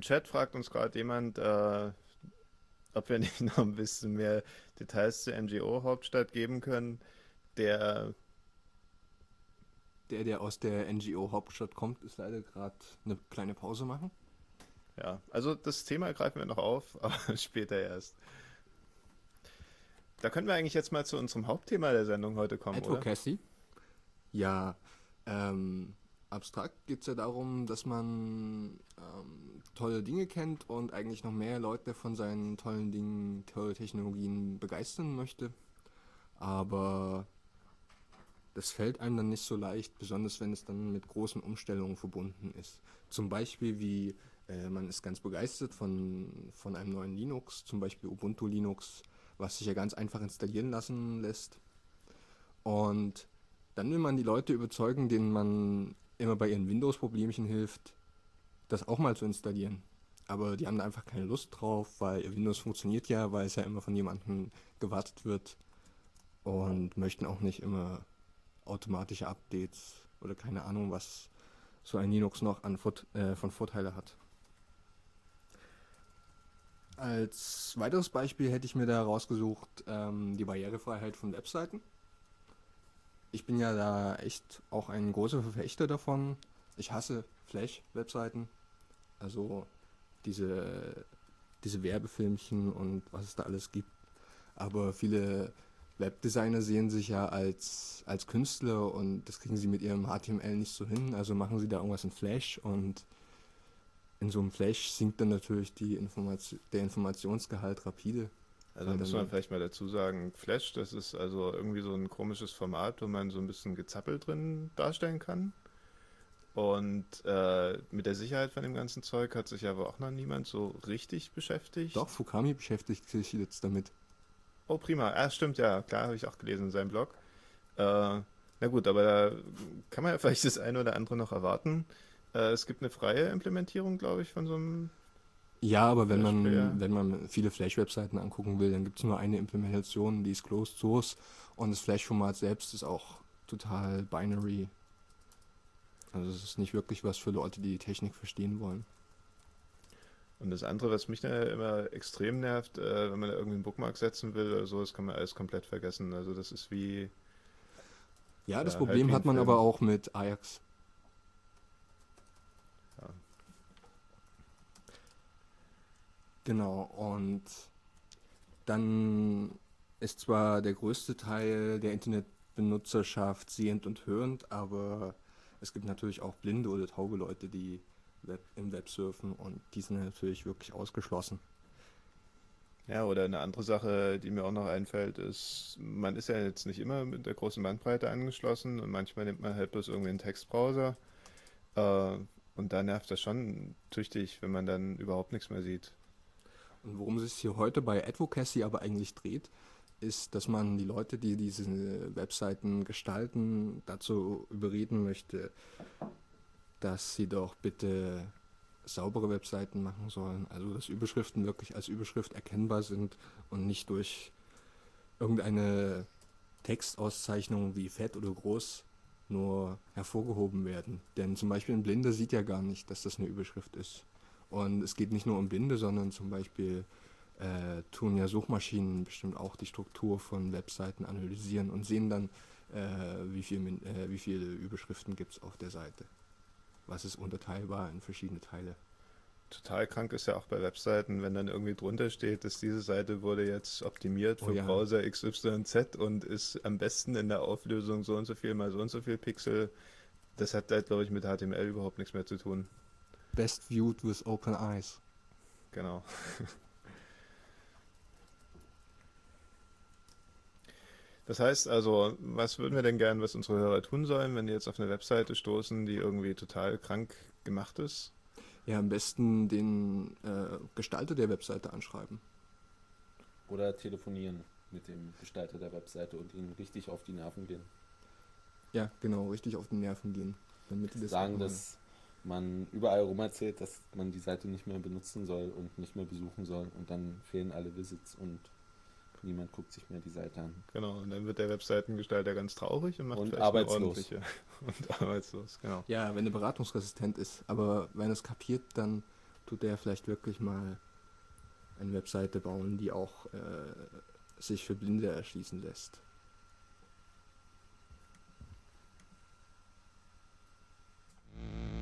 Chat fragt uns gerade jemand, äh, ob wir nicht noch ein bisschen mehr Details zur NGO-Hauptstadt geben können. Der der, der aus der NGO-Hauptstadt kommt, ist leider gerade eine kleine Pause machen. Ja, also das Thema greifen wir noch auf, aber später erst. Da können wir eigentlich jetzt mal zu unserem Hauptthema der Sendung heute kommen, Advocacy. Oder? Ja, ähm, abstrakt geht es ja darum, dass man ähm, tolle Dinge kennt und eigentlich noch mehr Leute von seinen tollen Dingen, tolle Technologien begeistern möchte. Aber das fällt einem dann nicht so leicht, besonders wenn es dann mit großen Umstellungen verbunden ist. Zum Beispiel wie äh, man ist ganz begeistert von, von einem neuen Linux, zum Beispiel Ubuntu Linux, was sich ja ganz einfach installieren lassen lässt. Und dann will man die Leute überzeugen, denen man immer bei ihren Windows-Problemchen hilft, das auch mal zu installieren. Aber die haben da einfach keine Lust drauf, weil ihr Windows funktioniert ja, weil es ja immer von jemandem gewartet wird und möchten auch nicht immer automatische Updates oder keine Ahnung, was so ein Linux noch an, äh, von Vorteile hat. Als weiteres Beispiel hätte ich mir da rausgesucht ähm, die Barrierefreiheit von Webseiten. Ich bin ja da echt auch ein großer Verfechter davon. Ich hasse Flash-Webseiten. Also diese, diese Werbefilmchen und was es da alles gibt. Aber viele Webdesigner sehen sich ja als, als Künstler und das kriegen sie mit ihrem HTML nicht so hin. Also machen sie da irgendwas in Flash und in so einem Flash sinkt dann natürlich die Information, der Informationsgehalt rapide. Also muss man vielleicht mal dazu sagen, Flash, das ist also irgendwie so ein komisches Format, wo man so ein bisschen Gezappel drin darstellen kann. Und äh, mit der Sicherheit von dem ganzen Zeug hat sich aber auch noch niemand so richtig beschäftigt. Doch, Fukami beschäftigt sich jetzt damit. Oh, prima. Ah, stimmt, ja, klar, habe ich auch gelesen in seinem Blog. Äh, na gut, aber da kann man ja vielleicht das eine oder andere noch erwarten. Äh, es gibt eine freie Implementierung, glaube ich, von so einem. Ja, aber wenn man, wenn man viele Flash-Webseiten angucken will, dann gibt es nur eine Implementation, die ist Closed Source und das Flash-Format selbst ist auch total binary. Also es ist nicht wirklich was für Leute, die die Technik verstehen wollen. Und das andere, was mich da immer extrem nervt, äh, wenn man da irgendwie einen Bookmark setzen will oder so, das kann man alles komplett vergessen. Also das ist wie. Ja, das ja, Problem halt hat man aber auch mit Ajax. Genau, und dann ist zwar der größte Teil der Internetbenutzerschaft sehend und hörend, aber es gibt natürlich auch blinde oder taube Leute, die Web, im Web surfen und die sind natürlich wirklich ausgeschlossen. Ja, oder eine andere Sache, die mir auch noch einfällt, ist, man ist ja jetzt nicht immer mit der großen Bandbreite angeschlossen und manchmal nimmt man halt bloß irgendwie einen Textbrowser. Äh, und da nervt das schon tüchtig, wenn man dann überhaupt nichts mehr sieht. Und worum es sich hier heute bei Advocacy aber eigentlich dreht, ist, dass man die Leute, die diese Webseiten gestalten, dazu überreden möchte, dass sie doch bitte saubere Webseiten machen sollen. Also dass Überschriften wirklich als Überschrift erkennbar sind und nicht durch irgendeine Textauszeichnung wie fett oder groß nur hervorgehoben werden. Denn zum Beispiel ein Blinder sieht ja gar nicht, dass das eine Überschrift ist. Und es geht nicht nur um Blinde, sondern zum Beispiel äh, tun ja Suchmaschinen bestimmt auch die Struktur von Webseiten analysieren und sehen dann, äh, wie, viel, äh, wie viele Überschriften gibt es auf der Seite. Was ist unterteilbar in verschiedene Teile. Total krank ist ja auch bei Webseiten, wenn dann irgendwie drunter steht, dass diese Seite wurde jetzt optimiert für oh ja. Browser XYZ und ist am besten in der Auflösung so und so viel mal so und so viel Pixel. Das hat halt, glaube ich, mit HTML überhaupt nichts mehr zu tun. Best viewed with open eyes. Genau. Das heißt also, was würden wir denn gern, was unsere Hörer tun sollen, wenn die jetzt auf eine Webseite stoßen, die irgendwie total krank gemacht ist? Ja, am besten den äh, Gestalter der Webseite anschreiben. Oder telefonieren mit dem Gestalter der Webseite und ihm richtig auf die Nerven gehen. Ja, genau, richtig auf die Nerven gehen. Damit das Sagen, dass man überall rum erzählt, dass man die Seite nicht mehr benutzen soll und nicht mehr besuchen soll und dann fehlen alle Visits und Niemand guckt sich mehr die Seite an. Genau, und dann wird der Webseitengestalter ganz traurig und macht und arbeitslos. und arbeitslos, genau. Ja, wenn er beratungsresistent ist, aber wenn er es kapiert, dann tut er vielleicht wirklich mal eine Webseite bauen, die auch äh, sich für Blinde erschließen lässt. made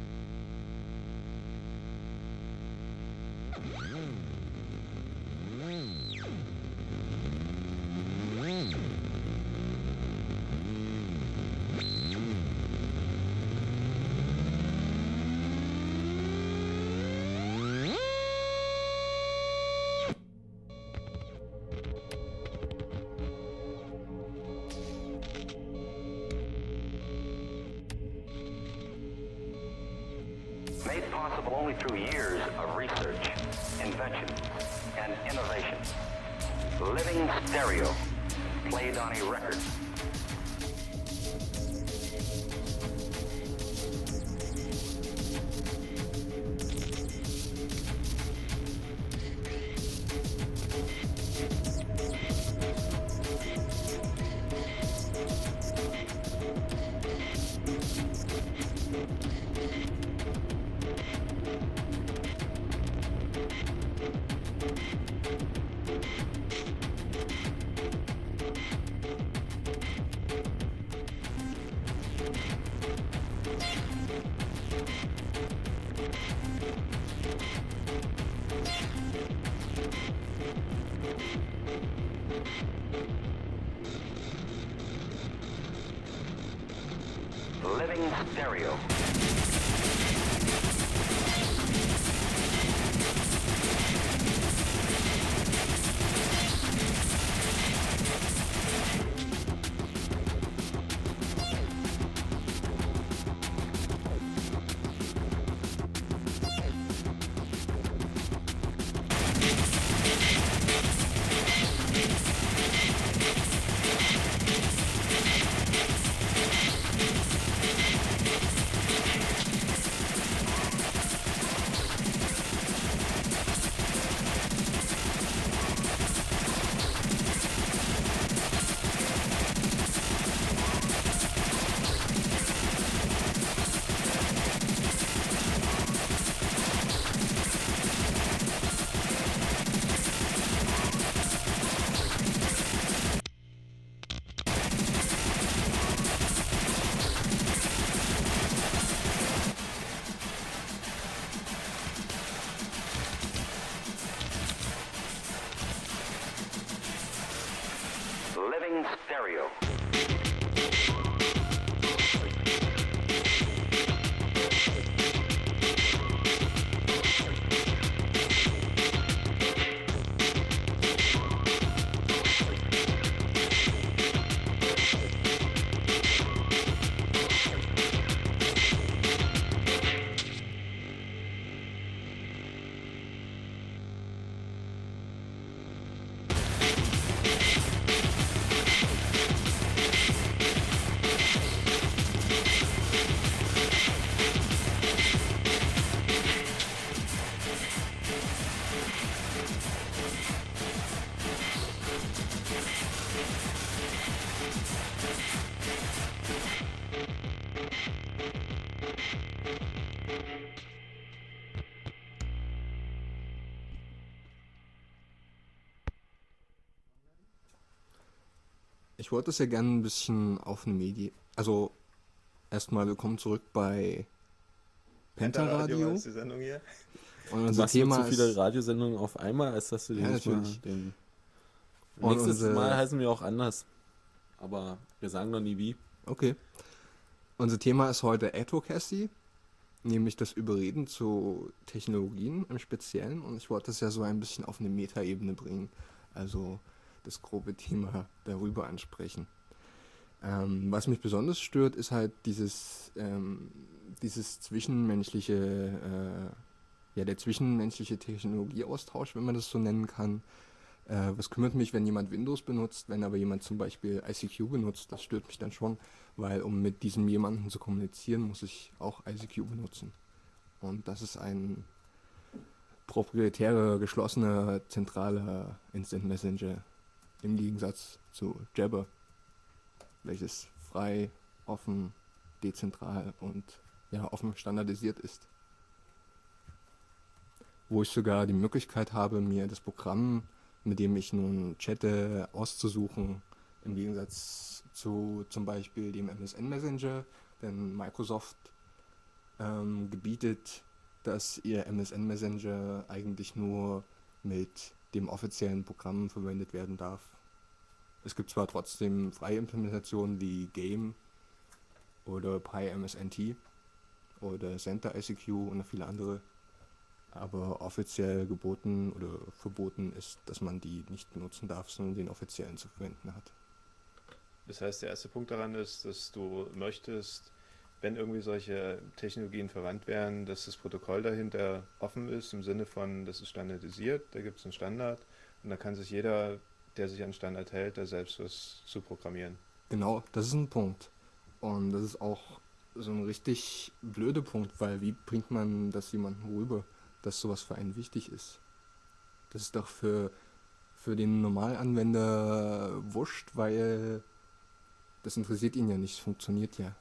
Ich wollte es ja gerne ein bisschen auf eine Medie. Also, erstmal willkommen zurück bei Pentaradio. ist die Sendung hier. Und Du unser nur Thema zu viele ist. Radiosendungen auf einmal, als dass du Ja, jedes Mal natürlich. den. Und Nächstes Mal heißen wir auch anders. Aber wir sagen noch nie wie. Okay. Unser Thema ist heute Advocacy, nämlich das Überreden zu Technologien im Speziellen. Und ich wollte es ja so ein bisschen auf eine Metaebene bringen. Also das grobe Thema darüber ansprechen. Ähm, was mich besonders stört, ist halt dieses, ähm, dieses zwischenmenschliche, äh, ja, der zwischenmenschliche Technologieaustausch, wenn man das so nennen kann. Äh, was kümmert mich, wenn jemand Windows benutzt, wenn aber jemand zum Beispiel ICQ benutzt, das stört mich dann schon, weil um mit diesem jemanden zu kommunizieren, muss ich auch ICQ benutzen. Und das ist ein proprietärer, geschlossener, zentraler Instant Messenger im Gegensatz zu Jabber, welches frei, offen, dezentral und ja, offen standardisiert ist. wo ich sogar die Möglichkeit habe, mir das Programm, mit dem ich nun chatte, auszusuchen, im Gegensatz zu zum Beispiel dem MSN Messenger, denn Microsoft ähm, gebietet, dass ihr MSN Messenger eigentlich nur mit dem offiziellen Programm verwendet werden darf. Es gibt zwar trotzdem freie Implementationen wie Game oder PyMSNT oder Center ICQ und viele andere, aber offiziell geboten oder verboten ist, dass man die nicht benutzen darf, sondern den offiziellen zu verwenden hat. Das heißt, der erste Punkt daran ist, dass du möchtest, wenn irgendwie solche Technologien verwandt werden, dass das Protokoll dahinter offen ist, im Sinne von, das ist standardisiert, da gibt es einen Standard und da kann sich jeder, der sich an Standard hält, da selbst was zu programmieren. Genau, das ist ein Punkt. Und das ist auch so ein richtig blöder Punkt, weil wie bringt man das jemandem rüber, dass sowas für einen wichtig ist? Das ist doch für, für den Normalanwender wurscht, weil das interessiert ihn ja nicht, es funktioniert ja.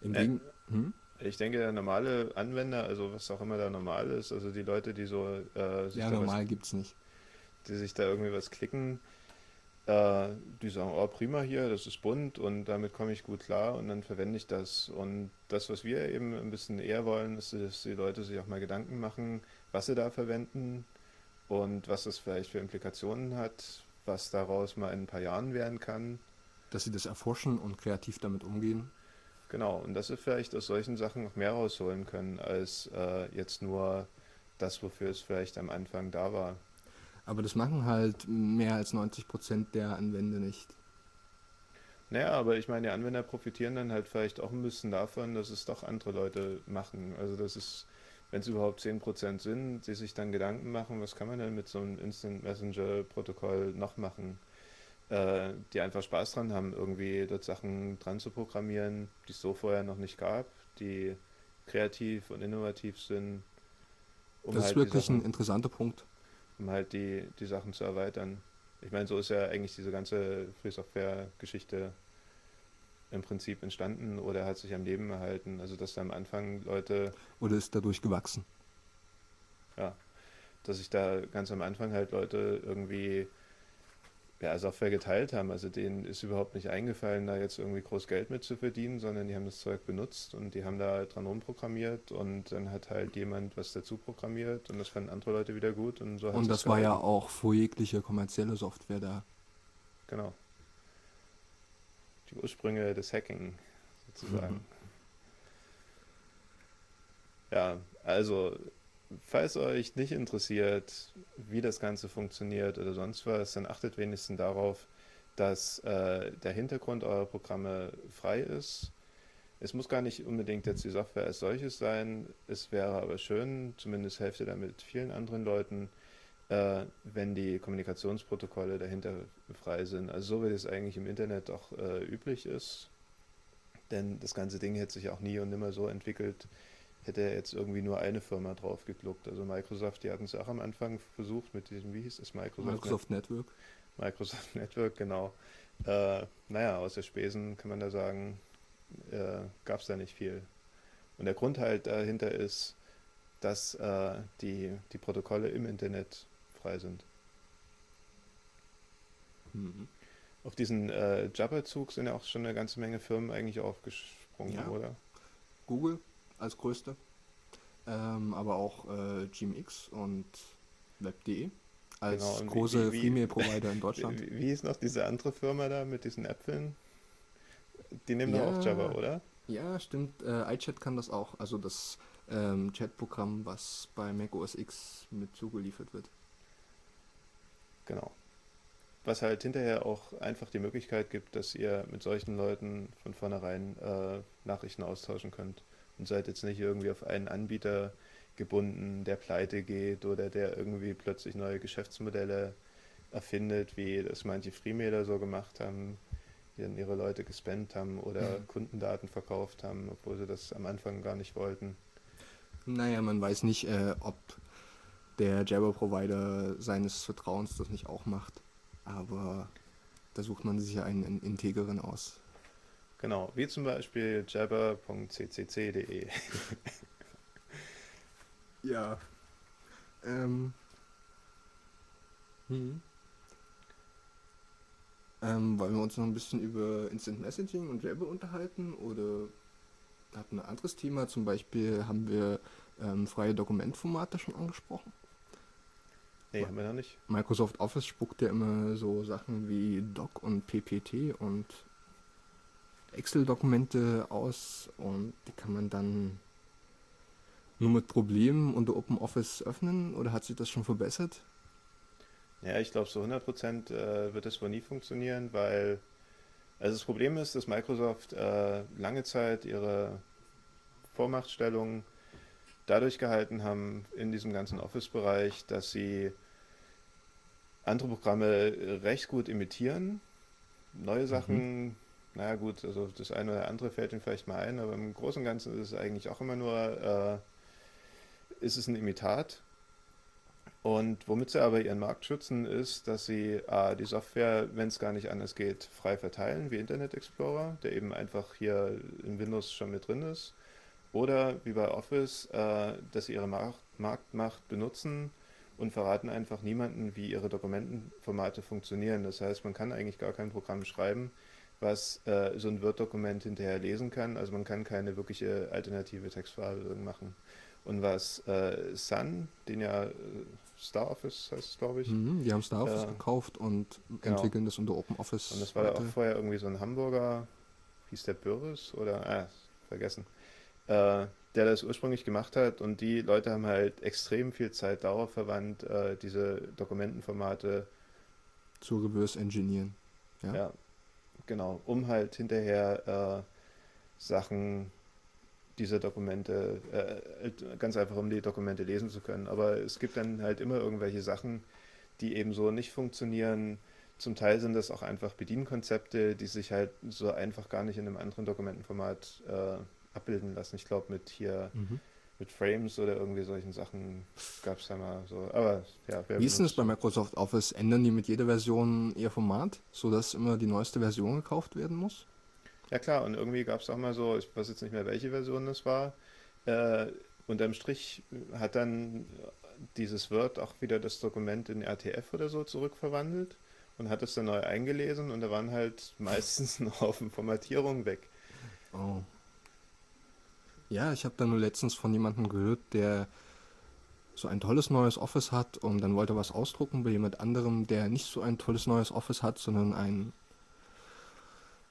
Im Äh, Gegen hm? Ich denke, der normale Anwender, also was auch immer da normal ist, also die Leute, die so äh, sich, Ja, normal gibt's nicht. was, die sich da irgendwie was klicken, äh, die sagen, oh prima hier, das ist bunt und damit komme ich gut klar und dann verwende ich das. Und das, was wir eben ein bisschen eher wollen, ist, dass die Leute sich auch mal Gedanken machen, was sie da verwenden und was das vielleicht für Implikationen hat, was daraus mal in ein paar Jahren werden kann. Dass sie das erforschen und kreativ damit umgehen. Genau, und dass sie vielleicht aus solchen Sachen noch mehr rausholen können, als äh, jetzt nur das, wofür es vielleicht am Anfang da war. Aber das machen halt mehr als 90% der Anwender nicht. Naja, aber ich meine, die Anwender profitieren dann halt vielleicht auch ein bisschen davon, dass es doch andere Leute machen. Also das ist, wenn es überhaupt 10% sind, die sich dann Gedanken machen, was kann man denn mit so einem Instant Messenger Protokoll noch machen? Äh, die einfach Spaß dran haben, irgendwie dort Sachen dran zu programmieren, die es so vorher noch nicht gab, die kreativ und innovativ sind. um das halt ist wirklich Sachen- ein interessanter Punkt. um halt die, die Sachen zu erweitern. Ich meine, so ist ja eigentlich diese ganze Free Software-Geschichte im Prinzip entstanden oder hat sich am Leben erhalten. Also dass da am Anfang Leute, Oder ist dadurch gewachsen. ja, dass sich da ganz am Anfang halt Leute irgendwie ja, Software geteilt haben. Also denen ist überhaupt nicht eingefallen, da jetzt irgendwie groß Geld mit zu verdienen, sondern die haben das Zeug benutzt und die haben da dran rumprogrammiert und dann hat halt jemand was dazu programmiert und das fanden andere Leute wieder gut und so hat Und das war ja auch vor jegliche kommerzielle Software da. Genau. Die Ursprünge des Hacking, sozusagen. Mhm. Ja, also, falls euch nicht interessiert, wie das Ganze funktioniert oder sonst was, dann achtet wenigstens darauf, dass äh, der Hintergrund eurer Programme frei ist. Es muss gar nicht unbedingt jetzt die Software als solches sein. Es wäre aber schön, zumindest helft ihr damit vielen anderen Leuten, äh, wenn die Kommunikationsprotokolle dahinter frei sind. Also so wie es eigentlich im Internet auch äh, üblich ist. Denn das ganze Ding hätte sich auch nie und nimmer so entwickelt, hätte jetzt irgendwie nur eine Firma drauf gekluckt. Also Microsoft, die hatten es auch am Anfang versucht mit diesem, wie hieß es, Microsoft, Microsoft Network. Microsoft Network, genau. Äh, naja, aus der Spesen kann man da sagen, äh, gab es da nicht viel. Und der Grund halt dahinter ist, dass äh, die, die Protokolle im Internet frei sind. Mhm. Auf diesen äh, Jabber-Zug sind ja auch schon eine ganze Menge Firmen eigentlich aufgesprungen, Ja. oder? Google als größte. Ähm, aber auch äh, GMX und Web.de als Genau, und große Freemail-Provider in Deutschland. Wie, wie hieß noch diese andere Firma da mit diesen Äpfeln? Die nehmen doch Ja. auch Jabber, oder? Ja, stimmt. Äh, iChat kann das auch. Also das ähm, Chat-Programm, was bei Mac OS X mit zugeliefert wird. Genau. Was halt hinterher auch einfach die Möglichkeit gibt, dass ihr mit solchen Leuten von vornherein äh, Nachrichten austauschen könnt. Und seid jetzt nicht irgendwie auf einen Anbieter gebunden, der pleite geht oder der irgendwie plötzlich neue Geschäftsmodelle erfindet, wie das manche Freemailer so gemacht haben, die dann ihre Leute gespannt haben oder Mhm. Kundendaten verkauft haben, obwohl sie das am Anfang gar nicht wollten. Naja, man weiß nicht, äh, ob der Jabber-Provider seines Vertrauens das nicht auch macht. Aber da sucht man sich ja einen, einen integeren aus. Genau, wie zum Beispiel jabber.ccc.de. Ja. Ähm. Hm. Ähm, wollen wir uns noch ein bisschen über Instant Messaging und Jabber unterhalten oder hatten ein anderes Thema? Zum Beispiel haben wir ähm, freie Dokumentformate schon angesprochen. Nee, haben wir noch nicht. Microsoft Office spuckt ja immer so Sachen wie Doc und PPT und Excel-Dokumente aus und die kann man dann nur mit Problemen unter OpenOffice öffnen oder hat sich das schon verbessert? Ja, ich glaube, so 100% äh, wird das wohl nie funktionieren, weil also das Problem ist, dass Microsoft äh, lange Zeit ihre Vormachtstellung dadurch gehalten haben in diesem ganzen Office-Bereich, dass sie andere Programme recht gut imitieren. Neue Sachen, mhm. Naja gut, also das eine oder andere fällt ihnen vielleicht mal ein, aber im Großen und Ganzen ist es eigentlich auch immer nur, äh, ist es ein Imitat und womit sie aber ihren Markt schützen, ist, dass sie äh, die Software, wenn es gar nicht anders geht, frei verteilen, wie Internet Explorer, der eben einfach hier in Windows schon mit drin ist. Oder wie bei Office, äh, dass sie ihre Markt Marktmacht benutzen und verraten einfach niemanden, wie ihre Dokumentenformate funktionieren. Das heißt, man kann eigentlich gar kein Programm schreiben, was äh, so ein Word-Dokument hinterher lesen kann. Also man kann keine wirkliche alternative Textverarbeitung machen. Und was äh, Sun, den ja äh, Star Office heißt es, glaube ich. Mhm, die haben Star Office äh, gekauft und genau. entwickeln das unter Open Office. Und das war ja auch vorher irgendwie so ein Hamburger, hieß der Börres oder, ah, vergessen, äh, der das ursprünglich gemacht hat. Und die Leute haben halt extrem viel Zeit darauf verwandt, äh, diese Dokumentenformate zu reverse engineeren. Ja? ja, genau, um halt hinterher äh, Sachen diese Dokumente, äh, ganz einfach um die Dokumente lesen zu können. Aber es gibt dann halt immer irgendwelche Sachen, die eben so nicht funktionieren. Zum Teil sind das auch einfach Bedienkonzepte, die sich halt so einfach gar nicht in einem anderen Dokumentenformat äh, abbilden lassen. Ich glaube, mit hier mhm. Mit Frames oder irgendwie solchen Sachen gab es da mal so. Aber ja, Wie ist denn das bei Microsoft Office? Ändern die mit jeder Version ihr Format, sodass immer die neueste Version gekauft werden muss? Ja klar, und irgendwie gab es auch mal so, ich weiß jetzt nicht mehr, welche Version das war. Äh, unterm Strich hat dann dieses Word auch wieder das Dokument in RTF oder so zurückverwandelt und hat es dann neu eingelesen und da waren halt meistens ein Haufen Formatierungen weg. Oh. Ja, ich habe da nur letztens von jemandem gehört, der so ein tolles neues Office hat und dann wollte er was ausdrucken bei jemand anderem, der nicht so ein tolles neues Office hat, sondern ein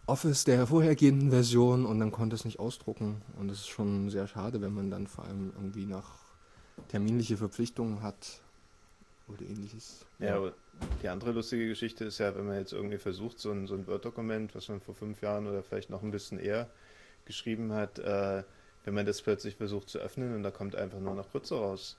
Office der vorhergehenden Version und dann konnte es nicht ausdrucken. Und das ist schon sehr schade, wenn man dann vor allem irgendwie nach terminliche Verpflichtungen hat oder ähnliches. Ja, aber die andere lustige Geschichte ist ja, wenn man jetzt irgendwie versucht, so ein, so ein Word-Dokument, was man vor fünf Jahren oder vielleicht noch ein bisschen eher geschrieben hat, äh, wenn man das plötzlich versucht zu öffnen und da kommt einfach nur noch Kurze raus.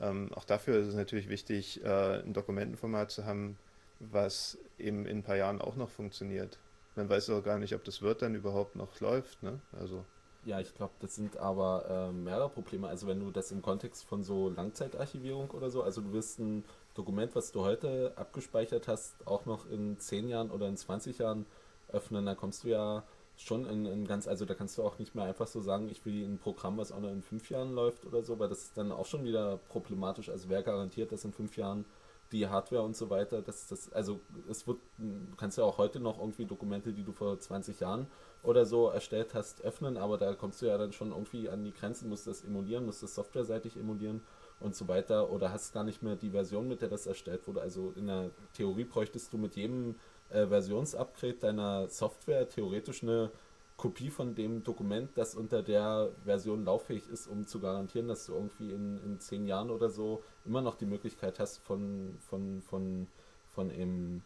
Ähm, auch dafür ist es natürlich wichtig, äh, ein Dokumentenformat zu haben, was eben in ein paar Jahren auch noch funktioniert man weiß auch gar nicht, ob das Word dann überhaupt noch läuft. Ne? Also. Ja, ich glaube, das sind aber äh, mehrere Probleme. Also wenn du das im Kontext von so Langzeitarchivierung oder so, also du wirst ein Dokument, was du heute abgespeichert hast, auch noch in 10 Jahren oder in 20 Jahren öffnen, dann kommst du ja schon in, in ganz, also da kannst du auch nicht mehr einfach so sagen, ich will ein Programm, was auch noch in 5 Jahren läuft oder so, weil das ist dann auch schon wieder problematisch. Also wer garantiert, dass in 5 Jahren die Hardware und so weiter, das, das, also es wird, du kannst ja auch heute noch irgendwie Dokumente, die du vor 20 Jahren oder so erstellt hast, öffnen, aber da kommst du ja dann schon irgendwie an die Grenzen, musst das emulieren, musst das softwareseitig emulieren und so weiter oder hast gar nicht mehr die Version, mit der das erstellt wurde. Also in der Theorie bräuchtest du mit jedem äh, Versionsupgrade deiner Software theoretisch eine Kopie von dem Dokument, das unter der Version lauffähig ist, um zu garantieren, dass du irgendwie in, in zehn Jahren oder so immer noch die Möglichkeit hast von, von, von, von eben,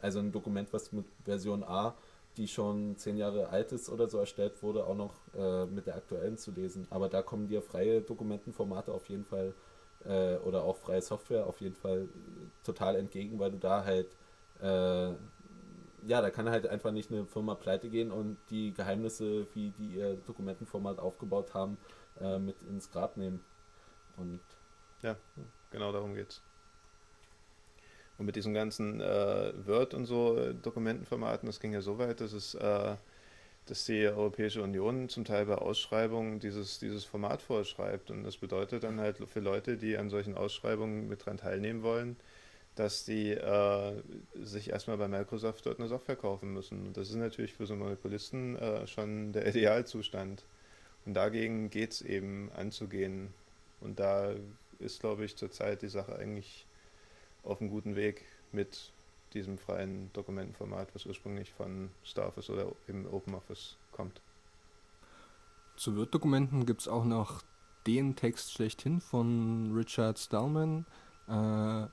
also ein Dokument, was mit Version A, die schon zehn Jahre alt ist oder so erstellt wurde, auch noch äh, mit der aktuellen zu lesen. Aber da kommen dir freie Dokumentenformate auf jeden Fall äh, oder auch freie Software auf jeden Fall total entgegen, weil du da halt äh, ja, da kann halt einfach nicht eine Firma pleite gehen und die Geheimnisse, wie die ihr Dokumentenformat aufgebaut haben, äh, mit ins Grab nehmen. Und ja, genau darum geht's. Und mit diesen ganzen äh, Word und so äh, Dokumentenformaten, das ging ja so weit, dass es äh, dass die Europäische Union zum Teil bei Ausschreibungen dieses, dieses Format vorschreibt. Und das bedeutet dann halt für Leute, die an solchen Ausschreibungen mit dran teilnehmen wollen, dass die äh, sich erstmal bei Microsoft dort eine Software kaufen müssen. Und das ist natürlich für so Monopolisten äh, schon der Idealzustand. Und dagegen geht es eben anzugehen. Und da ist, glaube ich, zurzeit die Sache eigentlich auf einem guten Weg mit diesem freien Dokumentenformat, was ursprünglich von Staroffice oder im OpenOffice kommt. Zu Word-Dokumenten gibt es auch noch den Text schlechthin von Richard Stallman. Äh,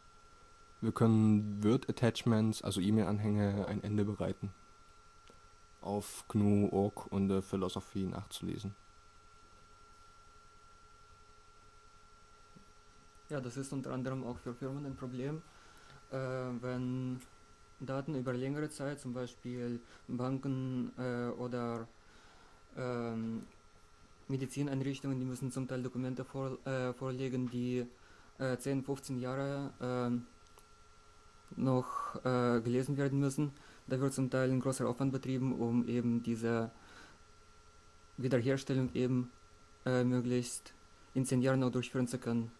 wir können Word-Attachments, also E-Mail-Anhänge, ein Ende bereiten. Auf GNU.org und der Philosophy nachzulesen. Ja, das ist unter anderem auch für Firmen ein Problem, äh, wenn Daten über längere Zeit, zum Beispiel Banken äh, oder ähm, Medizineinrichtungen, die müssen zum Teil Dokumente vor, äh, vorlegen, die 10, äh, 15 Jahre ähm, noch äh, gelesen werden müssen. Da wird zum Teil ein großer Aufwand betrieben, um eben diese Wiederherstellung eben äh, möglichst in 10 Jahren noch durchführen zu können.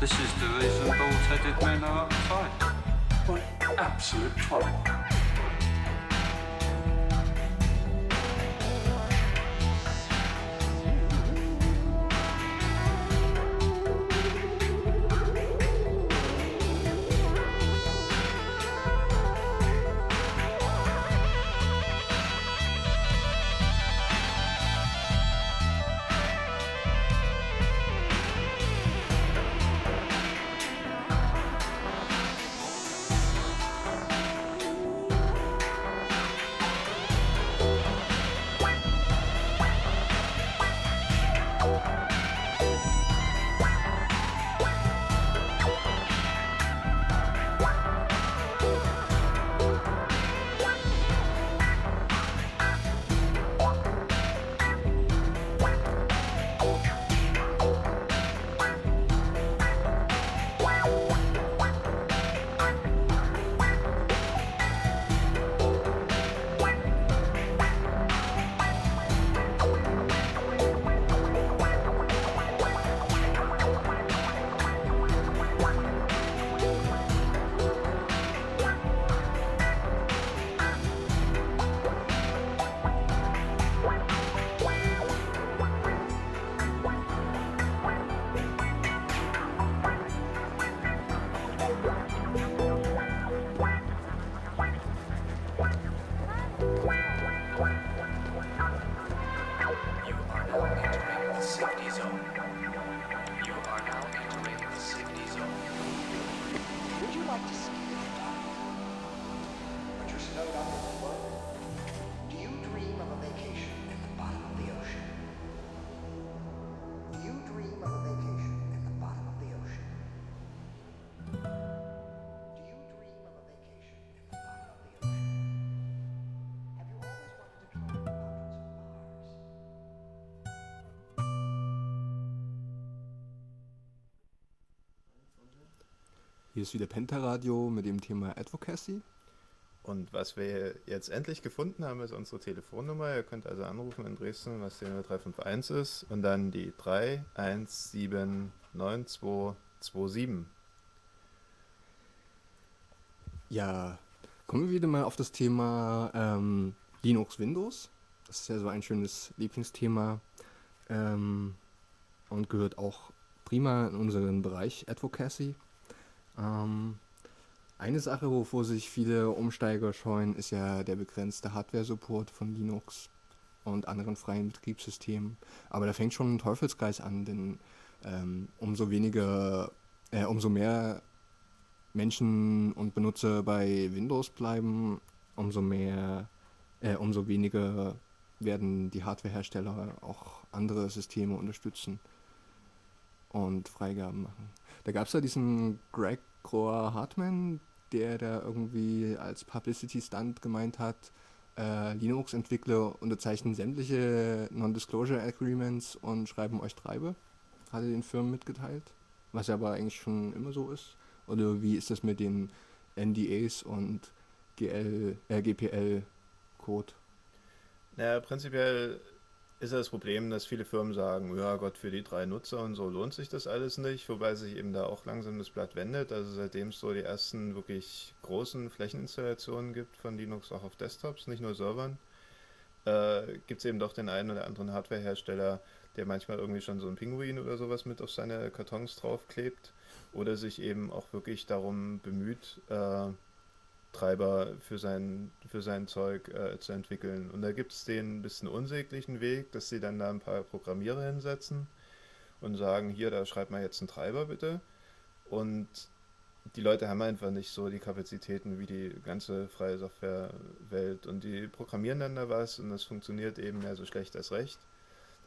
This is the reason bald-headed men are uptight. What absolute twat. Hier ist wieder Pentaradio mit dem Thema Advocacy. Und was wir jetzt endlich gefunden haben, ist unsere Telefonnummer. Ihr könnt also anrufen in Dresden, was die 0351 ist, und dann die 3179227. Ja, kommen wir wieder mal auf das Thema ähm, Linux Windows. Das ist ja so ein schönes Lieblingsthema ähm, und gehört auch prima in unseren Bereich Advocacy. Ähm, eine Sache, wovor sich viele Umsteiger scheuen, ist ja der begrenzte Hardware-Support von Linux und anderen freien Betriebssystemen. Aber da fängt schon ein Teufelskreis an, denn ähm, umso weniger, äh, umso mehr Menschen und Benutzer bei Windows bleiben, umso mehr, äh, umso weniger werden die Hardwarehersteller auch andere Systeme unterstützen und Freigaben machen. Da gab es ja diesen Greg Groer Hartman, der da irgendwie als Publicity-Stunt gemeint hat, äh, Linux-Entwickler unterzeichnen sämtliche Non-Disclosure Agreements und schreiben euch Treiber. Hat er den Firmen mitgeteilt. Was ja aber eigentlich schon immer so ist. Oder wie ist das mit den NDAs und GL, äh, GPL-Code? Naja, prinzipiell ist das Problem, dass viele Firmen sagen, ja Gott, für die drei Nutzer und so lohnt sich das alles nicht, wobei sich eben da auch langsam das Blatt wendet. Also seitdem es so die ersten wirklich großen Flächeninstallationen gibt von Linux auch auf Desktops, nicht nur Servern, äh, gibt es eben doch den einen oder anderen Hardwarehersteller, der manchmal irgendwie schon so ein Pinguin oder sowas mit auf seine Kartons draufklebt oder sich eben auch wirklich darum bemüht, äh, Treiber für sein, für sein Zeug äh, zu entwickeln. Und da gibt es den ein bisschen unsäglichen Weg, dass sie dann da ein paar Programmierer hinsetzen und sagen, hier, da schreibt mal jetzt einen Treiber bitte. Und die Leute haben einfach nicht so die Kapazitäten wie die ganze freie Softwarewelt. Und die programmieren dann da was und das funktioniert eben mehr so schlecht als recht.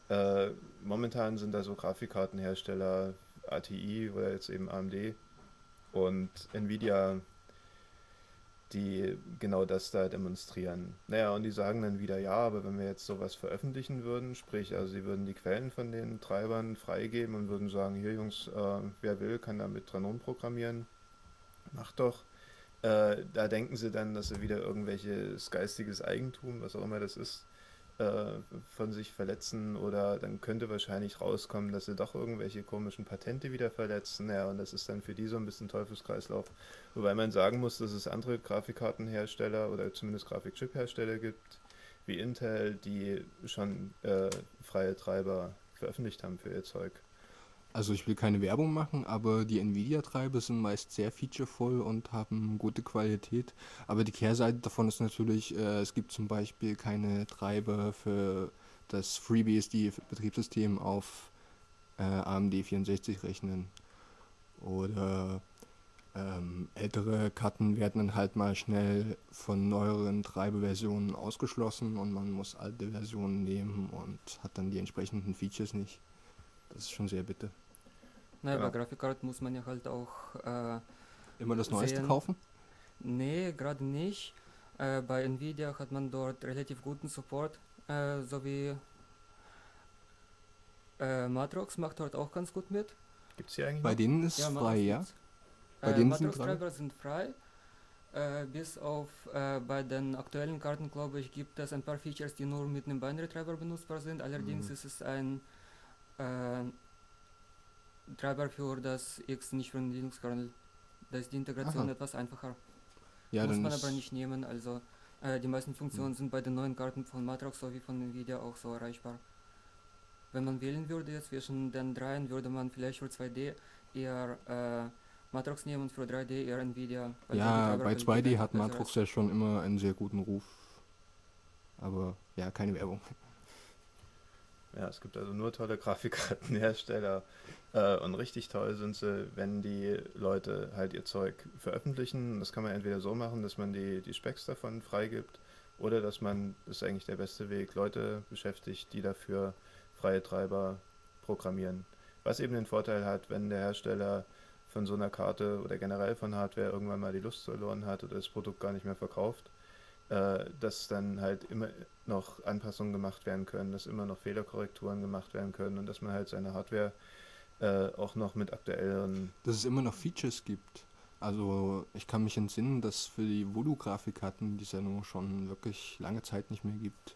Äh, momentan sind da so Grafikkartenhersteller, ATI oder jetzt eben AMD und Nvidia die genau das da demonstrieren. Naja, und die sagen dann wieder, ja, aber wenn wir jetzt sowas veröffentlichen würden, sprich, also sie würden die Quellen von den Treibern freigeben und würden sagen, hier Jungs, äh, wer will, kann damit dran rumprogrammieren, macht doch. Äh, da denken sie dann, dass sie wieder irgendwelches geistiges Eigentum, was auch immer das ist, äh, von sich verletzen oder dann könnte wahrscheinlich rauskommen, dass sie doch irgendwelche komischen Patente wieder verletzen. Ja, und das ist dann für die so ein bisschen Teufelskreislauf. Wobei man sagen muss, dass es andere Grafikkartenhersteller oder zumindest Grafikchip-Hersteller gibt, wie Intel, die schon äh, freie Treiber veröffentlicht haben für ihr Zeug. Also ich will keine Werbung machen, aber die Nvidia-Treiber sind meist sehr featurevoll und haben gute Qualität. Aber die Kehrseite davon ist natürlich, äh, es gibt zum Beispiel keine Treiber für das FreeBSD-Betriebssystem auf äh, AMD 64 rechnen. Oder ähm, ältere Karten werden dann halt mal schnell von neueren Treiberversionen ausgeschlossen und man muss alte Versionen nehmen und hat dann die entsprechenden Features nicht. Das ist schon sehr bitter. Naja, Genau. bei Grafikkarten muss man ja halt auch äh, Immer das Neueste Sehen. kaufen? Nee, gerade nicht. Äh, bei Nvidia hat man dort relativ guten Support, äh, sowie äh, Matrox macht dort auch ganz gut mit. Gibt es hier eigentlich Bei noch? denen ist es Matrox frei, ja? Bei Äh, denen sind Matrox-Treiber sind frei. Äh, bis auf äh, bei den aktuellen Karten, glaube ich, gibt es ein paar Features, die nur mit einem Binary-Treiber benutzbar sind. Allerdings Mhm. ist es ein äh, Treiber für das X, nicht für den Linux-Kernel. Da ist die Integration Aha. etwas einfacher. Ja, Muss man aber nicht nehmen. Also äh, die meisten Funktionen sind bei den neuen Karten von Matrox sowie von Nvidia auch so erreichbar. Wenn man wählen würde zwischen den dreien, würde man vielleicht für 2D eher äh, Matrox nehmen und für 3D eher Nvidia. ja, bei Treiberqualität 2D einfach hat Matrox ja schon immer einen sehr guten Ruf. Aber ja, keine Werbung. Ja, es gibt also nur tolle Grafikkartenhersteller. Äh, und richtig toll sind sie, wenn die Leute halt ihr Zeug veröffentlichen. Das kann man entweder so machen, dass man die, die Specs davon freigibt, oder dass man, das ist eigentlich der beste Weg, Leute beschäftigt, die dafür freie Treiber programmieren. Was eben den Vorteil hat, wenn der Hersteller von so einer Karte oder generell von Hardware irgendwann mal die Lust verloren hat oder das Produkt gar nicht mehr verkauft, äh, dass dann halt immer noch Anpassungen gemacht werden können, dass immer noch Fehlerkorrekturen gemacht werden können und dass man halt seine Hardware äh, auch noch mit aktuelleren Dass es immer noch Features gibt. Also ich kann mich entsinnen, dass für die Voodoo-Grafikkarten die Sendung schon wirklich lange Zeit nicht mehr gibt.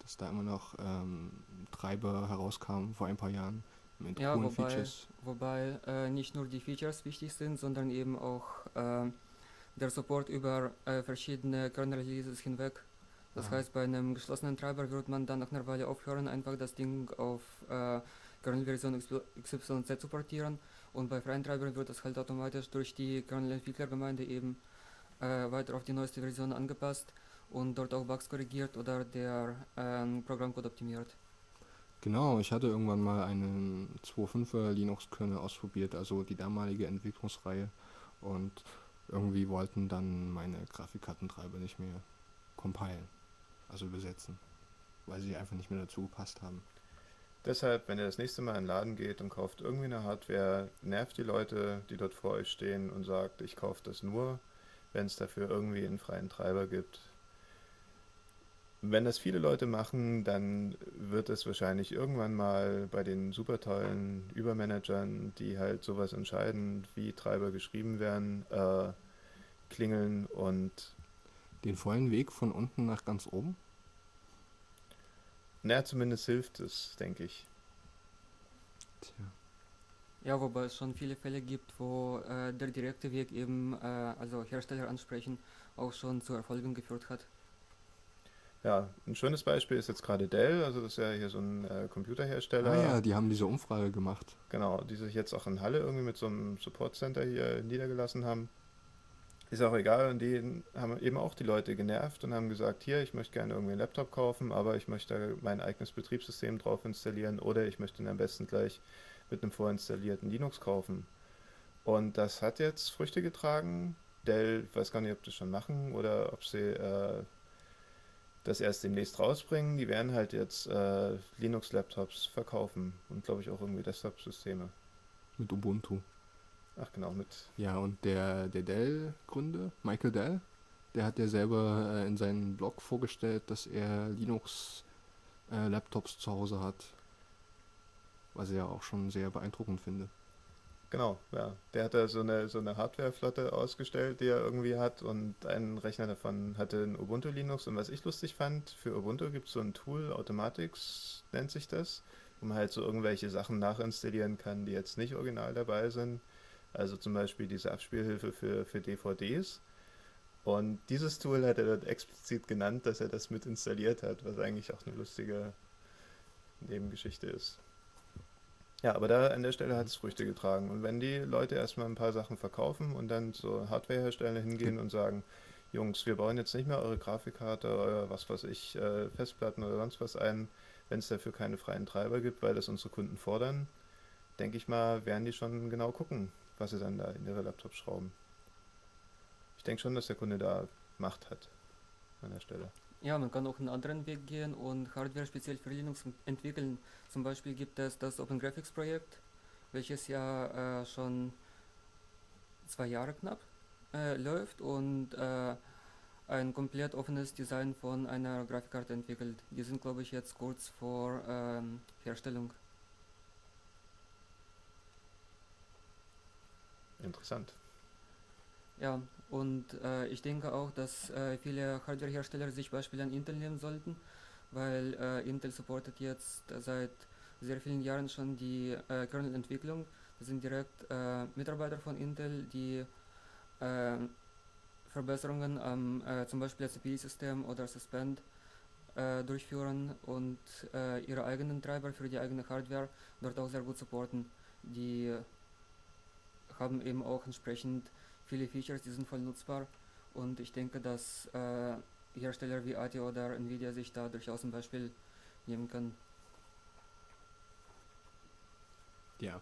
Dass da immer noch ähm, Treiber herauskamen vor ein paar Jahren mit Ja, coolen wobei, Features. wobei äh, nicht nur die Features wichtig sind, sondern eben auch äh, der Support über äh, verschiedene Kernel-Releases hinweg. Das Aha. heißt, bei einem geschlossenen Treiber wird man dann nach einer Weile aufhören, einfach das Ding auf äh, Kernel-Version XYZ zu portieren. Und bei freien Treibern wird das halt automatisch durch die Kernel-Entwicklergemeinde eben äh, weiter auf die neueste Version angepasst und dort auch Bugs korrigiert oder der ähm, Programmcode optimiert. Genau, ich hatte irgendwann mal einen 2.5er Linux-Kernel ausprobiert, also die damalige Entwicklungsreihe. Und irgendwie wollten dann meine Grafikkartentreiber nicht mehr compilen, also übersetzen, weil sie einfach nicht mehr dazu gepasst haben. Deshalb, wenn ihr das nächste Mal in den Laden geht und kauft irgendwie eine Hardware, nervt die Leute, die dort vor euch stehen und sagt, ich kaufe das nur, wenn es dafür irgendwie einen freien Treiber gibt. Wenn das viele Leute machen, dann wird es wahrscheinlich irgendwann mal bei den super tollen Übermanagern, die halt sowas entscheiden, wie Treiber geschrieben werden, äh, klingeln und Den vollen Weg von unten nach ganz oben? na, zumindest hilft es, denke ich. Tja. Ja, wobei es schon viele Fälle gibt, wo äh, der direkte Weg eben, äh, also Hersteller ansprechen, auch schon zu Erfolgen geführt hat. Ja, ein schönes Beispiel ist jetzt gerade Dell, also das ist ja hier so ein äh, Computerhersteller. Ah ja, die haben diese Umfrage gemacht. Genau, die sich jetzt auch in Halle irgendwie mit so einem Support Center hier niedergelassen haben. Ist auch egal, und die haben eben auch die Leute genervt und haben gesagt, hier, ich möchte gerne irgendwie einen Laptop kaufen, aber ich möchte da mein eigenes Betriebssystem drauf installieren oder ich möchte ihn am besten gleich mit einem vorinstallierten Linux kaufen. Und das hat jetzt Früchte getragen. Dell, ich weiß gar nicht, ob das schon machen oder ob sie äh, das erst demnächst rausbringen. Die werden halt jetzt äh, Linux-Laptops verkaufen und glaube ich auch irgendwie Desktop-Systeme. Mit Ubuntu. Ach genau, mit Ja, und der, der Dell-Gründer, Michael Dell, der hat ja selber äh, in seinem Blog vorgestellt, dass er Linux-Laptops zu Hause hat. Was ich ja auch schon sehr beeindruckend finde. Genau, ja. Der hat da so eine, so eine Hardware-Flotte ausgestellt, die er irgendwie hat und ein Rechner davon hatte ein Ubuntu Linux. Und was ich lustig fand, für Ubuntu gibt es so ein Tool, Automatics nennt sich das, wo man halt so irgendwelche Sachen nachinstallieren kann, die jetzt nicht original dabei sind. Also zum Beispiel diese Abspielhilfe für, für DVDs. Und dieses Tool hat er dort explizit genannt, dass er das mit installiert hat, was eigentlich auch eine lustige Nebengeschichte ist. Ja, aber da an der Stelle hat es Früchte getragen. Und wenn die Leute erstmal ein paar Sachen verkaufen und dann zu Hardwareherstellern hingehen und sagen, Jungs, wir bauen jetzt nicht mehr eure Grafikkarte, euer was weiß ich, äh, Festplatten oder sonst was ein, wenn es dafür keine freien Treiber gibt, weil das unsere Kunden fordern, denke ich mal, werden die schon genau gucken, was sie dann da in ihre Laptops schrauben. Ich denke schon, dass der Kunde da Macht hat an der Stelle. Ja, man kann auch einen anderen Weg gehen und Hardware speziell für Linux entwickeln. Zum Beispiel gibt es das Open Graphics Projekt, welches ja äh, schon zwei Jahre knapp äh, läuft und äh, ein komplett offenes Design von einer Grafikkarte entwickelt. Die sind, glaube ich, jetzt kurz vor ähm, Herstellung. Interessant. Ja, und äh, ich denke auch, dass äh, viele Hardwarehersteller sich Beispiele an Intel nehmen sollten, weil äh, Intel supportet jetzt seit sehr vielen Jahren schon die äh, Kernel-Entwicklung. Das sind direkt äh, Mitarbeiter von Intel, die äh, Verbesserungen am äh, zum Beispiel CPU-System oder Suspend durchführen und ihre eigenen Treiber für die eigene Hardware dort auch sehr gut supporten. Die haben eben auch entsprechend viele Features, die sind voll nutzbar und ich denke, dass äh, Hersteller wie ATI oder Nvidia sich da durchaus ein Beispiel nehmen können. Ja.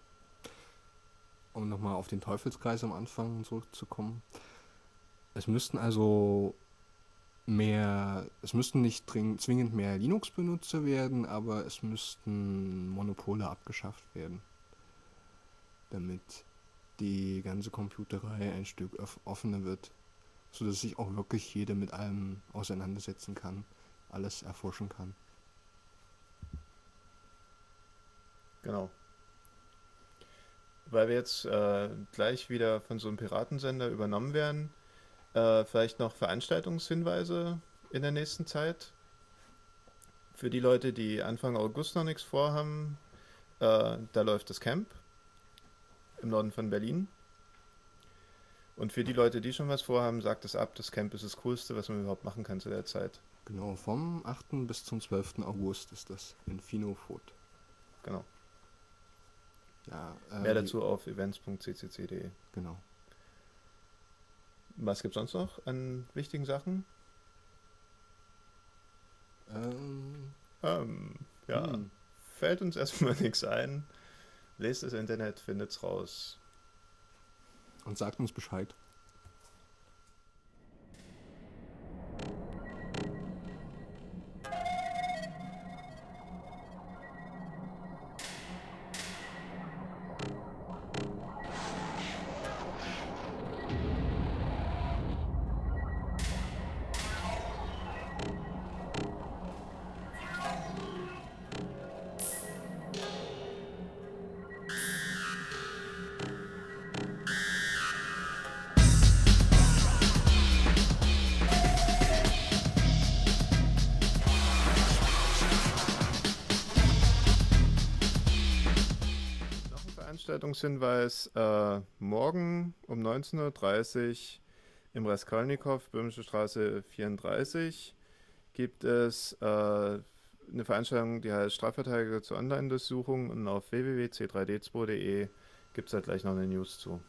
Um nochmal auf den Teufelskreis am Anfang zurückzukommen. Es müssten also mehr, es müssten nicht dring, zwingend mehr Linux-Benutzer werden, aber es müssten Monopole abgeschafft werden. Damit die ganze Computerei ein Stück offener wird, sodass sich auch wirklich jeder mit allem auseinandersetzen kann, alles erforschen kann. Genau. weil wir jetzt äh, gleich wieder von so einem Piratensender übernommen werden, äh, vielleicht noch Veranstaltungshinweise in der nächsten Zeit. Für die Leute, die Anfang August noch nichts vorhaben, äh, da läuft das Camp im Norden von Berlin. Und für die Leute, die schon was vorhaben, sagt es ab, das Camp ist das Coolste, was man überhaupt machen kann zu der Zeit. Genau, vom 8. bis zum 12. August ist das in Finofurt. Genau. Ja, äh, Mehr dazu auf events.ccc.de. Genau. Was gibt es sonst noch an wichtigen Sachen? Ähm, Ähm, ja, Hm. fällt uns erstmal nichts ein. Lest das Internet, findet's raus. und sagt uns Bescheid. Veranstaltungshinweis. Äh, morgen um 19.30 Uhr im Raskolnikow, Böhmische Straße 34, gibt es äh, eine Veranstaltung, die heißt Strafverteidiger zur Online-Durchsuchung und auf www.c3d2.de gibt es da gleich noch eine News zu.